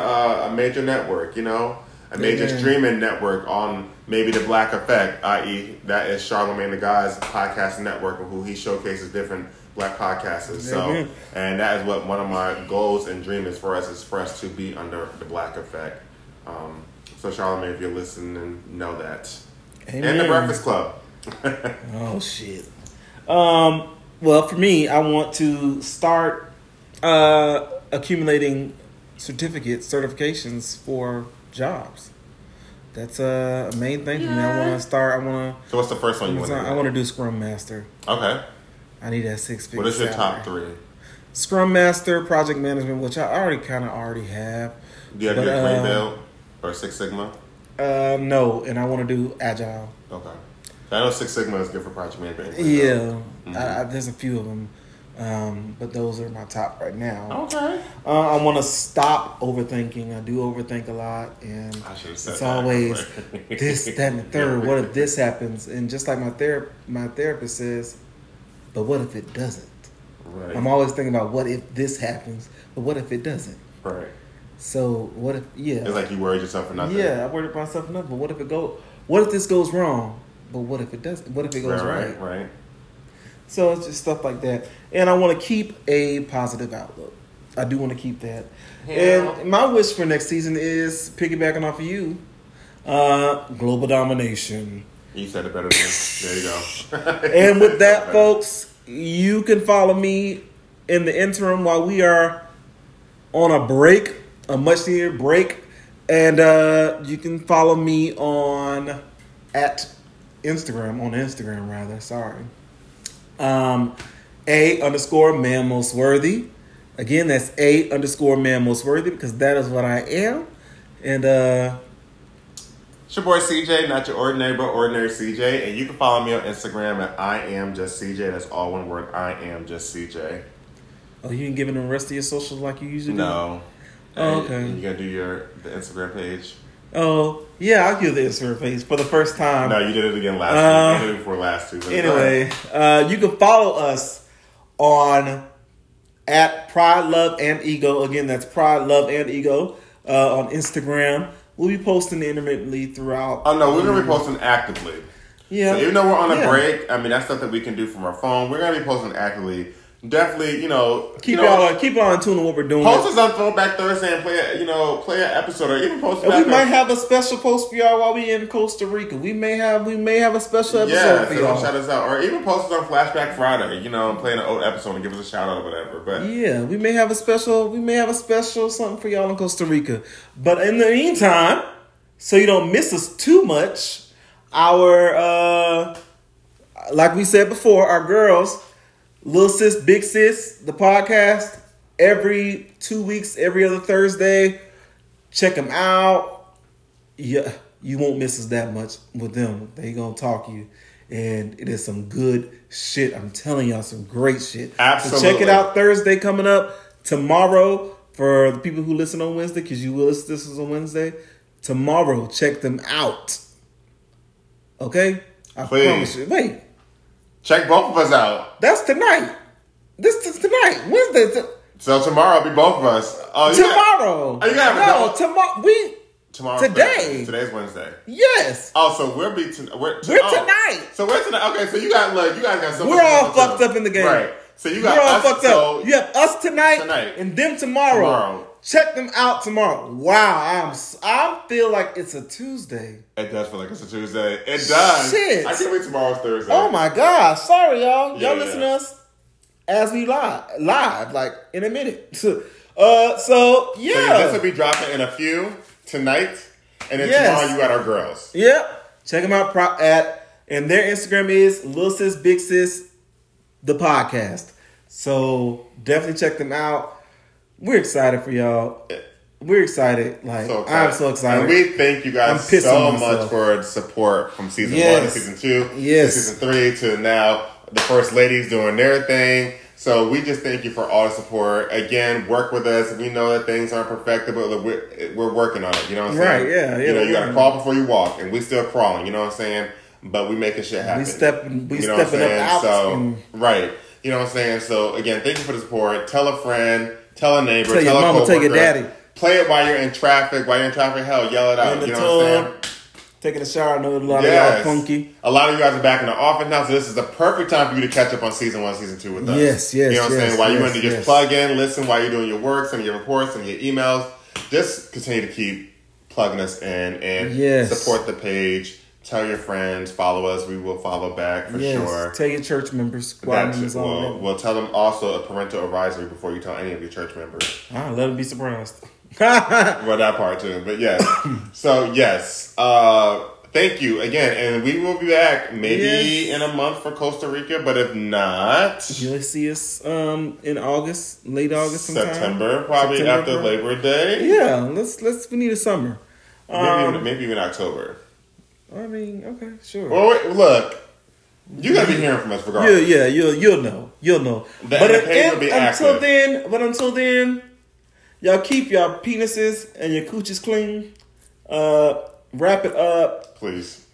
[SPEAKER 2] a major network, you know? a major yeah. streaming network on maybe the Black Effect, i.e., that is Charlamagne tha God's podcast network, who he showcases different black podcasters. So, and that is what one of my goals and dreams is for us is for us to be under the Black Effect. Um, so, Charlamagne, if you're listening, know that. Amen. And the Breakfast Club.
[SPEAKER 1] oh shit. Um, well, for me, I want to start uh, accumulating certificates, certifications for jobs. That's a main thing yeah. for me. I want to start. I want
[SPEAKER 2] to. So what's the first one you want?
[SPEAKER 1] I want to do Scrum Master.
[SPEAKER 2] Okay.
[SPEAKER 1] I need that six figure.
[SPEAKER 2] What is your top three?
[SPEAKER 1] Scrum Master, Project Management, which I already kind of already have.
[SPEAKER 2] Do you have but, your Green uh, Belt or Six Sigma?
[SPEAKER 1] Uh, no, and I want to do Agile.
[SPEAKER 2] Okay. I know Six Sigma is good for project management.
[SPEAKER 1] Yeah, mm-hmm. I, I, there's a few of them. Um, but those are my top right now.
[SPEAKER 2] Okay.
[SPEAKER 1] Uh, I want to stop overthinking. I do overthink a lot, and it's always this, that, and the third. What if this happens? And just like my ther- my therapist says, but what if it doesn't? Right. I'm always thinking about what if this happens, but what if it doesn't?
[SPEAKER 2] Right.
[SPEAKER 1] So what if? Yeah.
[SPEAKER 2] It's like you worried yourself for nothing.
[SPEAKER 1] Yeah, I worried myself for nothing. But what if it go? What if this goes wrong? But what if it doesn't? What if it goes right?
[SPEAKER 2] Right. right.
[SPEAKER 1] So it's just stuff like that. And I want to keep a positive outlook. I do want to keep that. Yeah. And my wish for next season is piggybacking off of you, uh, global domination.
[SPEAKER 2] You said it better than me. There you
[SPEAKER 1] go. and with that, folks, you can follow me in the interim while we are on a break, a much needed break. And uh, you can follow me on at Instagram, on Instagram rather, sorry. Um, a underscore man most worthy. Again, that's A underscore man most worthy because that is what I am. And uh
[SPEAKER 2] it's your boy CJ, not your ordinary but ordinary CJ. And you can follow me on Instagram at I am just CJ. That's all one word. I am just CJ.
[SPEAKER 1] Oh, you ain't giving the rest of your socials like you usually
[SPEAKER 2] no.
[SPEAKER 1] do? No. Oh, okay.
[SPEAKER 2] You gotta do your the Instagram page.
[SPEAKER 1] Oh, yeah, I'll give the Instagram page for the first time.
[SPEAKER 2] No, you did it again last uh, week. I did it before last week.
[SPEAKER 1] Anyway, uh, you can follow us on at Pride, Love, and Ego. Again, that's Pride, Love, and Ego uh, on Instagram. We'll be posting intermittently throughout.
[SPEAKER 2] Oh, no, we're going to be posting actively. Yeah. So even though we're on a yeah. break, I mean, that's stuff that we can do from our phone. We're going to be posting actively definitely, you know,
[SPEAKER 1] Keep
[SPEAKER 2] you know,
[SPEAKER 1] y'all keep y'all in tune to what we're doing.
[SPEAKER 2] post us on Throwback Thursday and play, a, you know, play an episode or even post.
[SPEAKER 1] And we might
[SPEAKER 2] on-
[SPEAKER 1] have a special post for y'all while we in Costa Rica. We may have we may have a special episode
[SPEAKER 2] Yeah,
[SPEAKER 1] for
[SPEAKER 2] don't shout us out, or even post us on Flashback Friday. You know, playing an old episode and give us a shout out or whatever. But
[SPEAKER 1] Yeah, we may have a special we may have a special something for y'all in Costa Rica. But in the meantime, so you don't miss us too much, our uh like we said before, our girls, Little Sis, Big Sis, the podcast, every two weeks, every other Thursday. Check them out. Yeah, you won't miss us that much with them. They gonna talk you. And it is some good shit. I'm telling y'all some great shit. So check it out Thursday coming up. Tomorrow, for the people who listen on Wednesday, because you will listen to this on Wednesday. Tomorrow, check them out. Okay? I
[SPEAKER 2] Please.
[SPEAKER 1] promise you. Wait,
[SPEAKER 2] check both of us out.
[SPEAKER 1] that's tonight. This is tonight. Wednesday. T-
[SPEAKER 2] So tomorrow will be both of us. Oh, you got-
[SPEAKER 1] tomorrow.
[SPEAKER 2] Oh, you got-
[SPEAKER 1] no, tomorrow. We
[SPEAKER 2] tomorrow.
[SPEAKER 1] Today.
[SPEAKER 2] Thursday. Today's Wednesday.
[SPEAKER 1] yes.
[SPEAKER 2] Oh, so we'll be to, we're,
[SPEAKER 1] We're
[SPEAKER 2] oh.
[SPEAKER 1] tonight.
[SPEAKER 2] So we're tonight. Okay, so you got look, you guys got so
[SPEAKER 1] We're all fucked up in the game.
[SPEAKER 2] right? So you got
[SPEAKER 1] We're all
[SPEAKER 2] us,
[SPEAKER 1] fucked
[SPEAKER 2] so
[SPEAKER 1] up. You have us tonight,
[SPEAKER 2] Tonight.
[SPEAKER 1] and them tomorrow.
[SPEAKER 2] Tomorrow.
[SPEAKER 1] Check them out tomorrow. Wow, I'm I feel like it's a Tuesday.
[SPEAKER 2] It does feel like it's a Tuesday. It does.
[SPEAKER 1] Shit.
[SPEAKER 2] I can't wait tomorrow's Thursday.
[SPEAKER 1] Oh my gosh, sorry y'all.
[SPEAKER 2] Yeah,
[SPEAKER 1] y'all listen to us as we live, live like in a minute. Uh, so yeah,
[SPEAKER 2] So yeah, this will be dropping in a few tonight, and then
[SPEAKER 1] Yes.
[SPEAKER 2] tomorrow you got our girls.
[SPEAKER 1] Yep. Check them out pro- at and their Instagram is Lil Sis Big Sis the podcast. So definitely check them out. We're excited for y'all. We're excited. Like
[SPEAKER 2] So excited.
[SPEAKER 1] I'm so excited.
[SPEAKER 2] And we thank you guys so much for support from season one to season two,
[SPEAKER 1] Yes.
[SPEAKER 2] to season three to now the first ladies doing their thing. So we just thank you for all the support. Again, work with us. We know that things aren't perfected, but we're, we're working on it. You know what I'm saying?
[SPEAKER 1] Right, yeah, yeah,
[SPEAKER 2] You know, you got to crawl before you walk, and we still crawling. You know what I'm saying? But we making shit happen.
[SPEAKER 1] we stepping we
[SPEAKER 2] You know
[SPEAKER 1] stepping up out.
[SPEAKER 2] So
[SPEAKER 1] and
[SPEAKER 2] right, you know what I'm saying. So again, thank you for the support. Tell a friend, tell a neighbor,
[SPEAKER 1] Tell your
[SPEAKER 2] a
[SPEAKER 1] mama, tell your daddy.
[SPEAKER 2] Play it while you're in traffic. While you're in traffic, hell, yell it out. you know what I'm saying?
[SPEAKER 1] taking a shower. I know a lot
[SPEAKER 2] Yes.
[SPEAKER 1] of y'all funky.
[SPEAKER 2] A lot of you guys are back in the office now, so this is the perfect time for you to catch up on season one, season two with us.
[SPEAKER 1] Yes, yes,
[SPEAKER 2] You know what I'm saying? While you
[SPEAKER 1] yes,
[SPEAKER 2] want to just
[SPEAKER 1] yes.
[SPEAKER 2] plug in, listen while you're doing your work, sending your reports, sending your emails. Just continue to keep plugging us in and
[SPEAKER 1] Yes.
[SPEAKER 2] support the page. Tell your friends, follow us. We will follow back for
[SPEAKER 1] yes,
[SPEAKER 2] sure.
[SPEAKER 1] tell your church members,
[SPEAKER 2] That's it. We'll, tell them also a parental advisory before you tell any of your church members.
[SPEAKER 1] Ah, let them be surprised.
[SPEAKER 2] Well, that part too, but yes. so yes, uh, thank you again, and we will be back maybe
[SPEAKER 1] Yes.
[SPEAKER 2] in a month for Costa Rica, but if not,
[SPEAKER 1] You'll see us um in August, late August, sometime.
[SPEAKER 2] September probably
[SPEAKER 1] September,
[SPEAKER 2] after. Labor Day,
[SPEAKER 1] Yeah, let's let's we need a summer.
[SPEAKER 2] maybe,
[SPEAKER 1] Um,
[SPEAKER 2] even, maybe even October.
[SPEAKER 1] I mean, okay, sure.
[SPEAKER 2] Well, wait, look, you gotta be hearing from us regardless.
[SPEAKER 1] yeah, yeah, you'll you'll know, you'll know.
[SPEAKER 2] The-
[SPEAKER 1] but
[SPEAKER 2] the page will be
[SPEAKER 1] until
[SPEAKER 2] active.
[SPEAKER 1] then, but until then, y'all keep y'all penises and your cooches clean. Uh, wrap it up,
[SPEAKER 2] Please,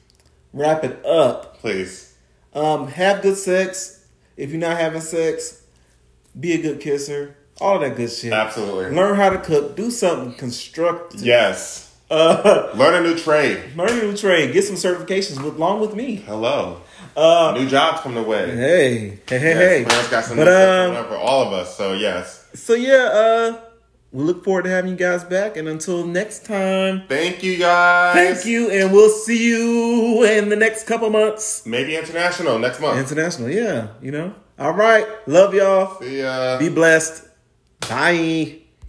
[SPEAKER 1] wrap it up.
[SPEAKER 2] please,
[SPEAKER 1] Um, have good sex. If you're not having sex, be a good kisser. All that good shit.
[SPEAKER 2] absolutely,
[SPEAKER 1] Learn how to cook. Do something constructive.
[SPEAKER 2] yes.
[SPEAKER 1] Uh,
[SPEAKER 2] Learn a new trade.
[SPEAKER 1] learn a new trade. Get some certifications with, along with me.
[SPEAKER 2] Hello,
[SPEAKER 1] Uh,
[SPEAKER 2] new jobs coming the way.
[SPEAKER 1] hey, hey, hey,
[SPEAKER 2] Yes,
[SPEAKER 1] hey.
[SPEAKER 2] Clarence got some
[SPEAKER 1] But
[SPEAKER 2] new stuff
[SPEAKER 1] um,
[SPEAKER 2] for all of us. So yes,
[SPEAKER 1] so yeah, uh, we look forward to having you guys back. And until next time,
[SPEAKER 2] thank you guys.
[SPEAKER 1] thank you, and we'll see you in the next couple months.
[SPEAKER 2] Maybe international next month.
[SPEAKER 1] International, yeah, you know. All right, love y'all.
[SPEAKER 2] See ya.
[SPEAKER 1] Be blessed. Bye.